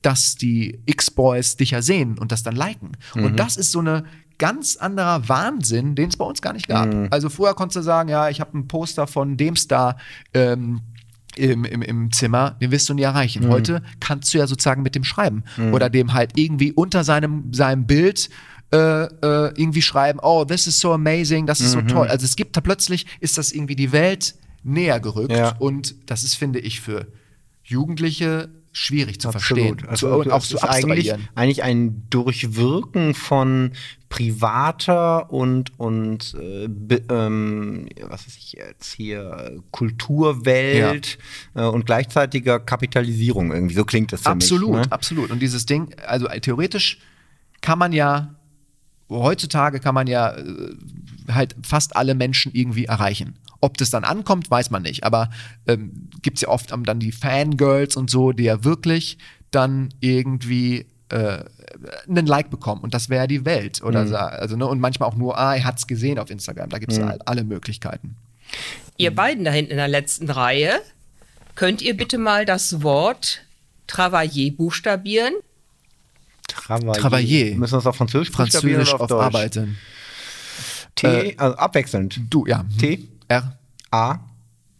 [SPEAKER 3] dass die X-Boys dich ja sehen und das dann liken. Und das ist so eine ganz anderer Wahnsinn, den es bei uns gar nicht gab. Also früher konntest du sagen, ja, ich habe ein Poster von dem Star ähm, im, im, im Zimmer, den wirst du nie erreichen. Heute kannst du ja sozusagen mit dem schreiben oder dem halt irgendwie unter seinem, seinem Bild äh, äh, irgendwie schreiben, oh, this is so amazing, das ist so toll. Also es gibt da plötzlich, ist das irgendwie die Welt näher gerückt
[SPEAKER 1] Ja.
[SPEAKER 3] und das ist, finde ich, für Jugendliche schwierig zu
[SPEAKER 1] Absolut.
[SPEAKER 3] verstehen
[SPEAKER 1] Also,
[SPEAKER 3] zu, und auch zu
[SPEAKER 1] eigentlich, eigentlich ein Durchwirken von privater und, und äh, be, ähm, was weiß ich jetzt hier, Kulturwelt äh, und gleichzeitiger Kapitalisierung irgendwie. So klingt das für
[SPEAKER 3] Absolut,
[SPEAKER 1] mich. Ne?
[SPEAKER 3] absolut. Und dieses Ding, also äh, theoretisch kann man ja, heutzutage kann man ja äh, halt fast alle Menschen irgendwie erreichen. Ob das dann ankommt, weiß man nicht. Aber ähm, gibt es ja oft dann die Fangirls und so, die ja wirklich dann irgendwie äh, einen Like bekommen. Und das wäre die Welt. Oder
[SPEAKER 1] Mhm.
[SPEAKER 3] sa- also, ne, und manchmal auch nur, ah, er hat es gesehen auf Instagram. Da gibt es alle Möglichkeiten.
[SPEAKER 4] Ihr beiden da hinten in der letzten Reihe, könnt ihr bitte mal das Wort Travailler buchstabieren?
[SPEAKER 1] Travailler.
[SPEAKER 3] Travailler.
[SPEAKER 1] Müssen wir es auf Französisch
[SPEAKER 3] Französisch
[SPEAKER 1] oder
[SPEAKER 3] auf
[SPEAKER 1] Deutsch?
[SPEAKER 3] Arbeiten.
[SPEAKER 1] T, also abwechselnd.
[SPEAKER 3] Du, ja.
[SPEAKER 1] T,
[SPEAKER 3] R,
[SPEAKER 1] A,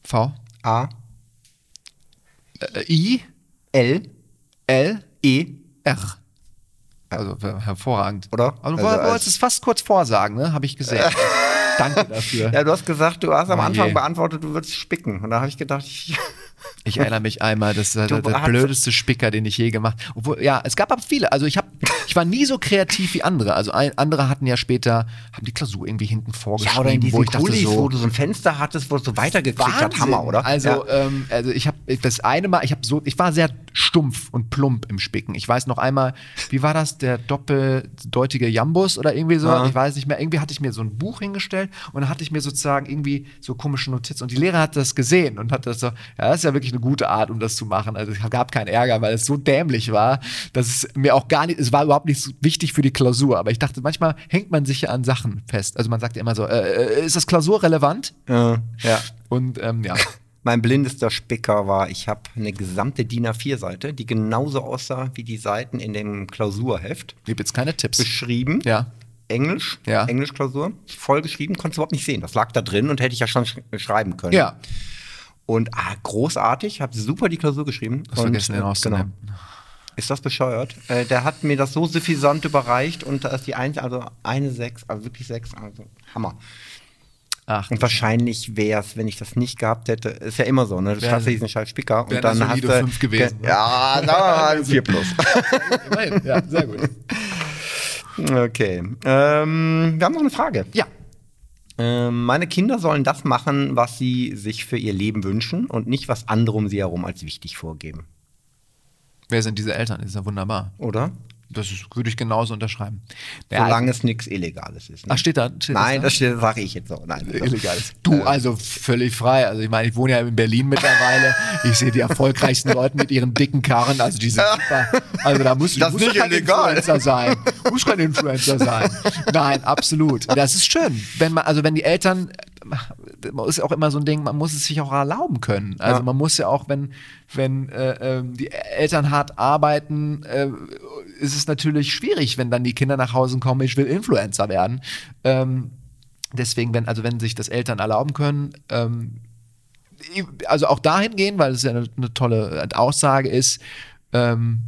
[SPEAKER 3] V,
[SPEAKER 1] A,
[SPEAKER 3] äh, I,
[SPEAKER 1] L,
[SPEAKER 3] L,
[SPEAKER 1] E.
[SPEAKER 3] R. Also her- hervorragend.
[SPEAKER 1] Oder?
[SPEAKER 3] Du
[SPEAKER 1] Also
[SPEAKER 3] woll-
[SPEAKER 1] als-
[SPEAKER 3] wolltest es fast kurz vorsagen, ne? Habe ich gesehen. Danke dafür.
[SPEAKER 1] Ja, du hast gesagt, du hast am
[SPEAKER 3] Oh
[SPEAKER 1] Anfang
[SPEAKER 3] je.
[SPEAKER 1] beantwortet, du würdest spicken. Und da habe ich gedacht, ich,
[SPEAKER 3] Ich erinnere mich einmal, das war der,
[SPEAKER 1] Du
[SPEAKER 3] der
[SPEAKER 1] hast-
[SPEAKER 3] blödeste Spicker, den ich je gemacht Obwohl, ja, es gab aber viele. Also ich habe, ich war nie so kreativ wie andere. Also ein, andere hatten ja später, haben die Klausur irgendwie hinten vorgeschrieben,
[SPEAKER 1] ja, oder in
[SPEAKER 3] wo
[SPEAKER 1] diesen
[SPEAKER 3] ich dachte
[SPEAKER 1] Kulis,
[SPEAKER 3] so,
[SPEAKER 1] wo du so ein Fenster hattest, wo es so weitergeklickt.
[SPEAKER 3] Wahnsinn.
[SPEAKER 1] Hammer, oder?
[SPEAKER 3] Also,
[SPEAKER 1] ja.
[SPEAKER 3] ähm, also ich habe das eine Mal, ich habe so, ich war sehr stumpf und plump im Spicken. Ich weiß noch einmal, wie war das, der doppeldeutige Jambus oder irgendwie so,
[SPEAKER 1] Ah.
[SPEAKER 3] ich weiß nicht mehr. Irgendwie hatte ich mir so ein Buch hingestellt und dann hatte ich mir sozusagen irgendwie so komische Notizen und die Lehrer hat das gesehen und hat das so, ja, das ist ja wirklich eine gute Art, um das zu machen. Also es gab keinen Ärger, weil es so dämlich war, dass es mir auch gar nicht, es war überhaupt nicht so wichtig für die Klausur. Aber ich dachte, manchmal hängt man sich ja an Sachen fest. Also man sagt ja immer so, äh, äh, ist das klausurrelevant?
[SPEAKER 1] Äh, ja.
[SPEAKER 3] Und ähm, ja.
[SPEAKER 1] Mein blindester Spicker war, ich habe eine gesamte DIN A4-Seite, die genauso aussah wie die Seiten in dem Klausurheft,
[SPEAKER 3] Ich habe jetzt keine Tipps.
[SPEAKER 1] beschrieben.
[SPEAKER 3] Ja.
[SPEAKER 1] Englisch,
[SPEAKER 3] Ja.
[SPEAKER 1] Englischklausur, vollgeschrieben, konntest du überhaupt nicht sehen. Das lag da drin und hätte ich ja schon sch schreiben können.
[SPEAKER 3] Ja.
[SPEAKER 1] Und ah, großartig, habe super die Klausur geschrieben.
[SPEAKER 3] Hast
[SPEAKER 1] und,
[SPEAKER 3] vergessen, den rauszunehmen.
[SPEAKER 1] Ist das bescheuert? Äh, der hat mir das so suffisant überreicht und da ist die eine, also eine sechs, also wirklich sechs, also Hammer.
[SPEAKER 3] Ach,
[SPEAKER 1] Und wahrscheinlich wäre es, wenn ich das nicht gehabt hätte, ist ja immer so, ne? Du schaffst ja diesen scheiß Spicker und dann hast du.
[SPEAKER 3] fünf gewesen, ne?
[SPEAKER 1] Ja, mal ein 4 plus.
[SPEAKER 3] immerhin. Ja, sehr gut.
[SPEAKER 1] Okay. Ähm, wir haben noch eine Frage.
[SPEAKER 3] Ja.
[SPEAKER 1] Ähm, meine Kinder sollen das machen, was sie sich für ihr Leben wünschen und nicht, was andere um sie herum als wichtig vorgeben.
[SPEAKER 3] Wer sind diese Eltern? Das ist ja wunderbar.
[SPEAKER 1] Oder?
[SPEAKER 3] Das ist, würde ich genauso unterschreiben. Ja,
[SPEAKER 1] Solange es nichts Illegales ist. Ne?
[SPEAKER 3] Ach, steht da? Steht
[SPEAKER 1] Nein,
[SPEAKER 3] da?
[SPEAKER 1] das sage ich jetzt so. Nein,
[SPEAKER 3] Illegales. Du, also völlig frei. Also ich meine, ich wohne ja in Berlin mittlerweile. Ich sehe die erfolgreichsten Leute mit ihren dicken Karren. Also die sind super. Also da muss,
[SPEAKER 1] Das
[SPEAKER 3] muss
[SPEAKER 1] nicht
[SPEAKER 3] kein
[SPEAKER 1] illegal.
[SPEAKER 3] Influencer sein. Muss kein Influencer sein. Nein, absolut. Das ist schön. Wenn man, also wenn die Eltern, ist auch immer so ein Ding, man muss es sich auch erlauben können. Also
[SPEAKER 1] Ja.
[SPEAKER 3] man muss ja auch, wenn, wenn äh, ähm, die Eltern hart arbeiten, äh, ist es natürlich schwierig, wenn dann die Kinder nach Hause kommen, ich will Influencer werden. Ähm, deswegen, wenn, also wenn sich das Eltern erlauben können, ähm, also auch dahin gehen, weil es ja eine, eine tolle Aussage ist, ähm,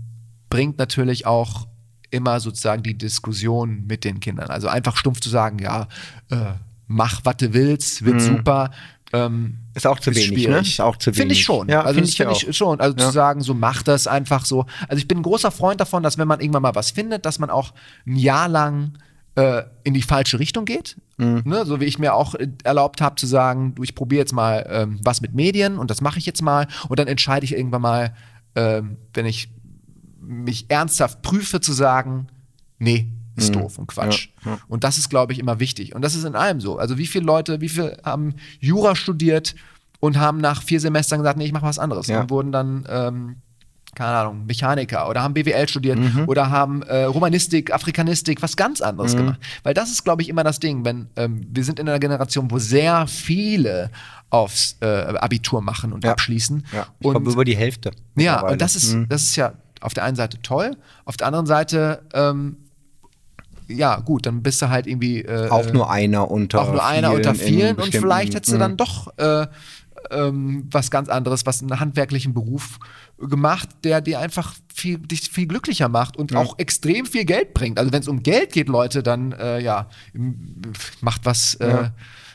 [SPEAKER 3] bringt natürlich auch immer sozusagen die Diskussion mit den Kindern. Also einfach stumpf zu sagen, ja, äh, mach, was du willst, wird super. Ähm,
[SPEAKER 1] Ist auch zu wenig, ne? Ist auch zu
[SPEAKER 3] Finde ich
[SPEAKER 1] wenig.
[SPEAKER 3] schon.
[SPEAKER 1] Ja,
[SPEAKER 3] also
[SPEAKER 1] find
[SPEAKER 3] das
[SPEAKER 1] ich
[SPEAKER 3] finde
[SPEAKER 1] auch.
[SPEAKER 3] ich schon. Also
[SPEAKER 1] Ja.
[SPEAKER 3] zu sagen, so mach das einfach so. Also ich bin ein großer Freund davon, dass wenn man irgendwann mal was findet, dass man auch ein Jahr lang äh, in die falsche Richtung geht.
[SPEAKER 1] Mhm.
[SPEAKER 3] Ne? So wie ich mir auch äh, erlaubt habe zu sagen, du, ich probiere jetzt mal ähm, was mit Medien und das mache ich jetzt mal und dann entscheide ich irgendwann mal, ähm, wenn ich mich ernsthaft prüfe, zu sagen, nee, ist doof und Quatsch.
[SPEAKER 1] Mhm. Ja, ja.
[SPEAKER 3] Und das ist, glaube ich, immer wichtig. Und das ist in allem so. Also wie viele Leute, wie viele haben Jura studiert und haben nach vier Semestern gesagt, nee, ich mache was anderes.
[SPEAKER 1] Ja.
[SPEAKER 3] Und wurden dann, ähm, keine Ahnung, Mechaniker oder haben BWL studiert
[SPEAKER 1] Mhm.
[SPEAKER 3] oder haben äh, Romanistik, Afrikanistik, was ganz anderes gemacht. Weil das ist, glaube ich, immer das Ding. Wenn ähm, wir sind in einer Generation, wo sehr viele aufs äh, Abitur machen und abschließen.
[SPEAKER 1] Ja, ich
[SPEAKER 3] und
[SPEAKER 1] glaube über die Hälfte.
[SPEAKER 3] ja, und das ist,
[SPEAKER 1] Mhm.
[SPEAKER 3] das ist ja auf der einen Seite toll, auf der anderen Seite, ähm, ja, gut, dann bist du halt irgendwie. Äh,
[SPEAKER 1] auch nur einer unter
[SPEAKER 3] auch nur einer
[SPEAKER 1] vielen
[SPEAKER 3] unter vielen und vielleicht hättest du
[SPEAKER 1] Mhm.
[SPEAKER 3] dann doch äh, ähm, was ganz anderes, was einen handwerklichen Beruf gemacht, der dir einfach viel, dich viel glücklicher macht und auch extrem viel Geld bringt. Also wenn es um Geld geht, Leute, dann äh, ja, macht was äh,
[SPEAKER 1] Ja.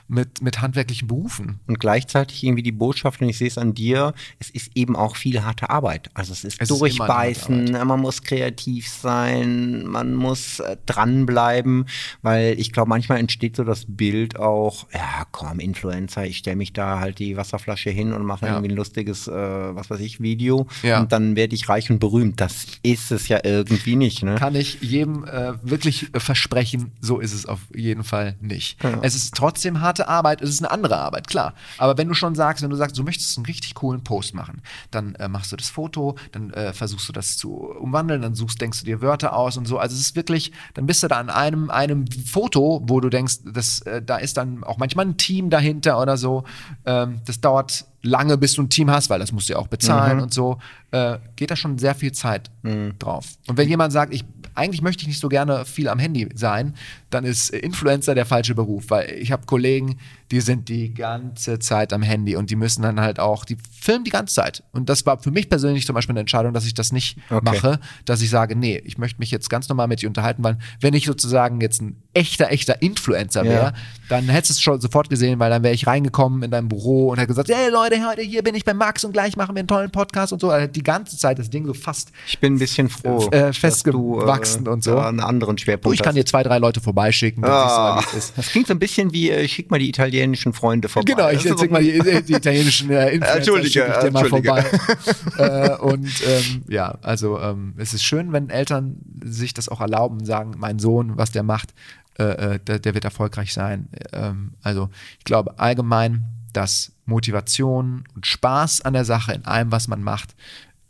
[SPEAKER 3] Mit, mit handwerklichen Berufen.
[SPEAKER 1] Und gleichzeitig irgendwie die Botschaft, und ich sehe es an dir, es ist eben auch viel harte Arbeit. Also es ist
[SPEAKER 3] Es ist
[SPEAKER 1] durchbeißen, man muss kreativ sein, man muss äh, dranbleiben, weil ich glaube, manchmal entsteht so das Bild auch, ja komm, Influencer, ich stelle mich da halt die Wasserflasche hin und mache
[SPEAKER 3] Ja.
[SPEAKER 1] irgendwie ein lustiges, äh, was weiß ich, Video
[SPEAKER 3] Ja.
[SPEAKER 1] und dann werde ich reich und berühmt. Das ist es ja irgendwie nicht, ne?
[SPEAKER 3] kann ich jedem äh, wirklich äh, versprechen, so ist es auf jeden Fall nicht.
[SPEAKER 1] Ja.
[SPEAKER 3] Es ist trotzdem harte Arbeit, es ist eine andere Arbeit, klar. Aber wenn du schon sagst, wenn du sagst, du möchtest einen richtig coolen Post machen, dann äh, machst du das Foto, dann äh, versuchst du das zu umwandeln, dann suchst, denkst du dir Wörter aus und so. Also es ist wirklich, dann bist du da an einem, einem Foto, wo du denkst, das, äh, da ist dann auch manchmal ein Team dahinter oder so. Ähm, das dauert lange, bis du ein Team hast, weil das musst du ja auch bezahlen und so. Äh, geht da schon sehr viel Zeit drauf. Und wenn jemand sagt, ich eigentlich möchte ich nicht so gerne viel am Handy sein, dann ist Influencer der falsche Beruf, weil ich habe Kollegen, die sind die ganze Zeit am Handy und die müssen dann halt auch, die filmen die ganze Zeit. Und das war für mich persönlich zum Beispiel eine Entscheidung, dass ich das nicht
[SPEAKER 1] Okay.
[SPEAKER 3] mache, dass ich sage, nee, ich möchte mich jetzt ganz normal mit dir unterhalten, weil wenn ich sozusagen jetzt ein echter, echter Influencer
[SPEAKER 1] Ja.
[SPEAKER 3] wäre, dann hättest du es schon sofort gesehen, weil dann wäre ich reingekommen in dein Büro und hätte gesagt, hey Leute, heute hier bin ich bei Max und gleich machen wir einen tollen Podcast und so. Also die ganze Zeit das Ding so fast
[SPEAKER 1] Ich bin ein bisschen froh,
[SPEAKER 3] Äh,
[SPEAKER 1] dass
[SPEAKER 3] festgewachsen
[SPEAKER 1] du, äh,
[SPEAKER 3] und so.
[SPEAKER 1] da einen anderen Schwerpunkt
[SPEAKER 3] Oh, ich kann dir zwei, drei Leute vorbeischicken. mal,
[SPEAKER 1] Ah,
[SPEAKER 3] ist.
[SPEAKER 1] das klingt so ein bisschen wie, äh, schick mal die italienischen Freunde vorbei.
[SPEAKER 3] Genau, ich
[SPEAKER 1] so-
[SPEAKER 3] mal die, die italienischen äh, Influencer,
[SPEAKER 1] Entschuldige,
[SPEAKER 3] schick ich dir mal vorbei. äh, und ähm, ja, also ähm, es ist schön, wenn Eltern sich das auch erlauben, sagen, mein Sohn, was der macht, äh, äh, der, der wird erfolgreich sein. Ähm, also ich glaube allgemein, dass Motivation und Spaß an der Sache in allem, was man macht,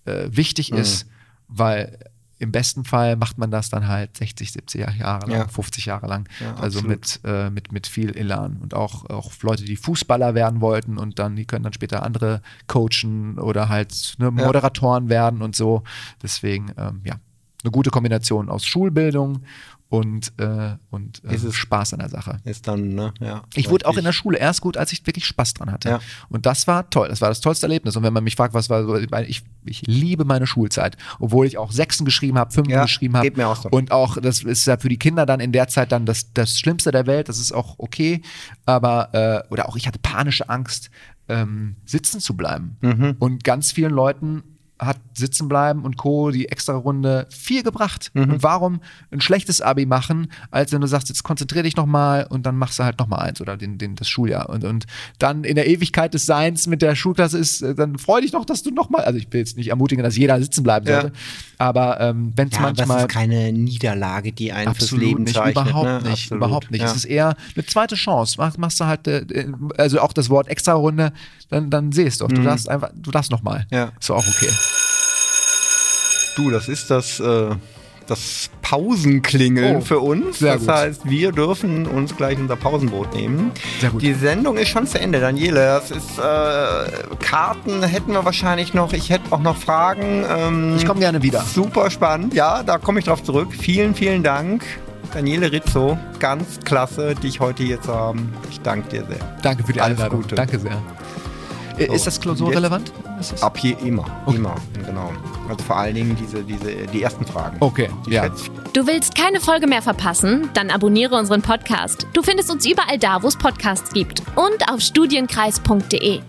[SPEAKER 3] äh, wichtig
[SPEAKER 1] Mhm.
[SPEAKER 3] ist, weil im besten Fall macht man das dann halt 60, 70 Jahre lang,
[SPEAKER 1] Ja.
[SPEAKER 3] 50 Jahre lang.
[SPEAKER 1] Ja,
[SPEAKER 3] also
[SPEAKER 1] absolut.
[SPEAKER 3] mit, äh, mit, mit viel Elan. Und auch, auch Leute, die Fußballer werden wollten und dann, die können dann später andere coachen oder halt ne,
[SPEAKER 1] Ja.
[SPEAKER 3] Moderatoren werden und so. Deswegen, ähm, ja, eine gute Kombination aus Schulbildung und, äh, und äh,
[SPEAKER 1] Ist
[SPEAKER 3] Spaß an der Sache.
[SPEAKER 1] Ist dann, ne, ja.
[SPEAKER 3] Ich wurde auch in der Schule erst gut, als ich wirklich Spaß dran hatte.
[SPEAKER 1] Ja.
[SPEAKER 3] Und das war toll. Das war das tollste Erlebnis. Und wenn man mich fragt, was war so, ich, ich liebe meine Schulzeit. Obwohl ich auch Sechsen geschrieben habe, Fünfen
[SPEAKER 1] Ja,
[SPEAKER 3] geschrieben habe.
[SPEAKER 1] geht mir auch so.
[SPEAKER 3] Und auch, das ist ja für die Kinder dann in der Zeit dann das, das Schlimmste der Welt. Das ist auch okay. Aber, äh, oder auch ich hatte panische Angst, ähm, sitzen zu bleiben.
[SPEAKER 1] Mhm.
[SPEAKER 3] Und ganz vielen Leuten hat sitzen bleiben und Co. die extra Runde viel gebracht.
[SPEAKER 1] Mhm.
[SPEAKER 3] Und warum ein schlechtes Abi machen, als wenn du sagst, jetzt konzentrier dich nochmal und dann machst du halt nochmal eins oder den, den, das Schuljahr. Und, und dann in der Ewigkeit des Seins mit der Schulklasse ist, äh, dann freu dich doch, dass du nochmal, also ich will jetzt nicht ermutigen, dass jeder sitzen bleiben
[SPEAKER 1] Ja.
[SPEAKER 3] sollte, aber ähm, wenn es
[SPEAKER 1] Ja, aber das
[SPEAKER 3] manchmal
[SPEAKER 1] ist keine Niederlage, die einen fürs
[SPEAKER 3] Absolut
[SPEAKER 1] Leben
[SPEAKER 3] nicht,
[SPEAKER 1] zeichnet.
[SPEAKER 3] überhaupt
[SPEAKER 1] ne?
[SPEAKER 3] nicht,
[SPEAKER 1] Absolut.
[SPEAKER 3] überhaupt nicht.
[SPEAKER 1] Ja.
[SPEAKER 3] Es ist eher eine zweite Chance. Mach, machst du halt, äh, also auch das Wort Extra-Runde, dann, dann sehst doch. Du darfst einfach, du darfst nochmal.
[SPEAKER 1] Mhm. Ja.
[SPEAKER 3] Ist doch auch okay.
[SPEAKER 1] Du, das ist das, äh, das Pausenklingeln
[SPEAKER 3] Oh,
[SPEAKER 1] für uns. das
[SPEAKER 3] gut.
[SPEAKER 1] heißt, wir dürfen uns gleich unser Pausenbrot nehmen.
[SPEAKER 3] Sehr gut.
[SPEAKER 1] Die Sendung ist schon zu Ende, Daniele. Das ist äh, Karten hätten wir wahrscheinlich noch. Ich hätte auch noch Fragen. Ähm,
[SPEAKER 3] Ich komme gerne wieder.
[SPEAKER 1] Super spannend. Ja, da komme ich drauf zurück. Vielen, vielen Dank. Daniele Rizzo, ganz klasse, dich heute hier zu haben. Ich danke dir sehr.
[SPEAKER 3] Danke für die
[SPEAKER 1] Alles
[SPEAKER 3] Einladung.
[SPEAKER 1] Gute.
[SPEAKER 3] Danke sehr. Äh, Ist das relevant? Ist das?
[SPEAKER 1] Ab hier immer, immer, genau. Also vor allen Dingen diese, diese, die ersten Fragen.
[SPEAKER 3] Okay,
[SPEAKER 1] Die
[SPEAKER 3] ja.
[SPEAKER 2] Du willst keine Folge mehr verpassen? Dann abonniere unseren Podcast. Du findest uns überall da, wo es Podcasts gibt und auf studienkreis.de.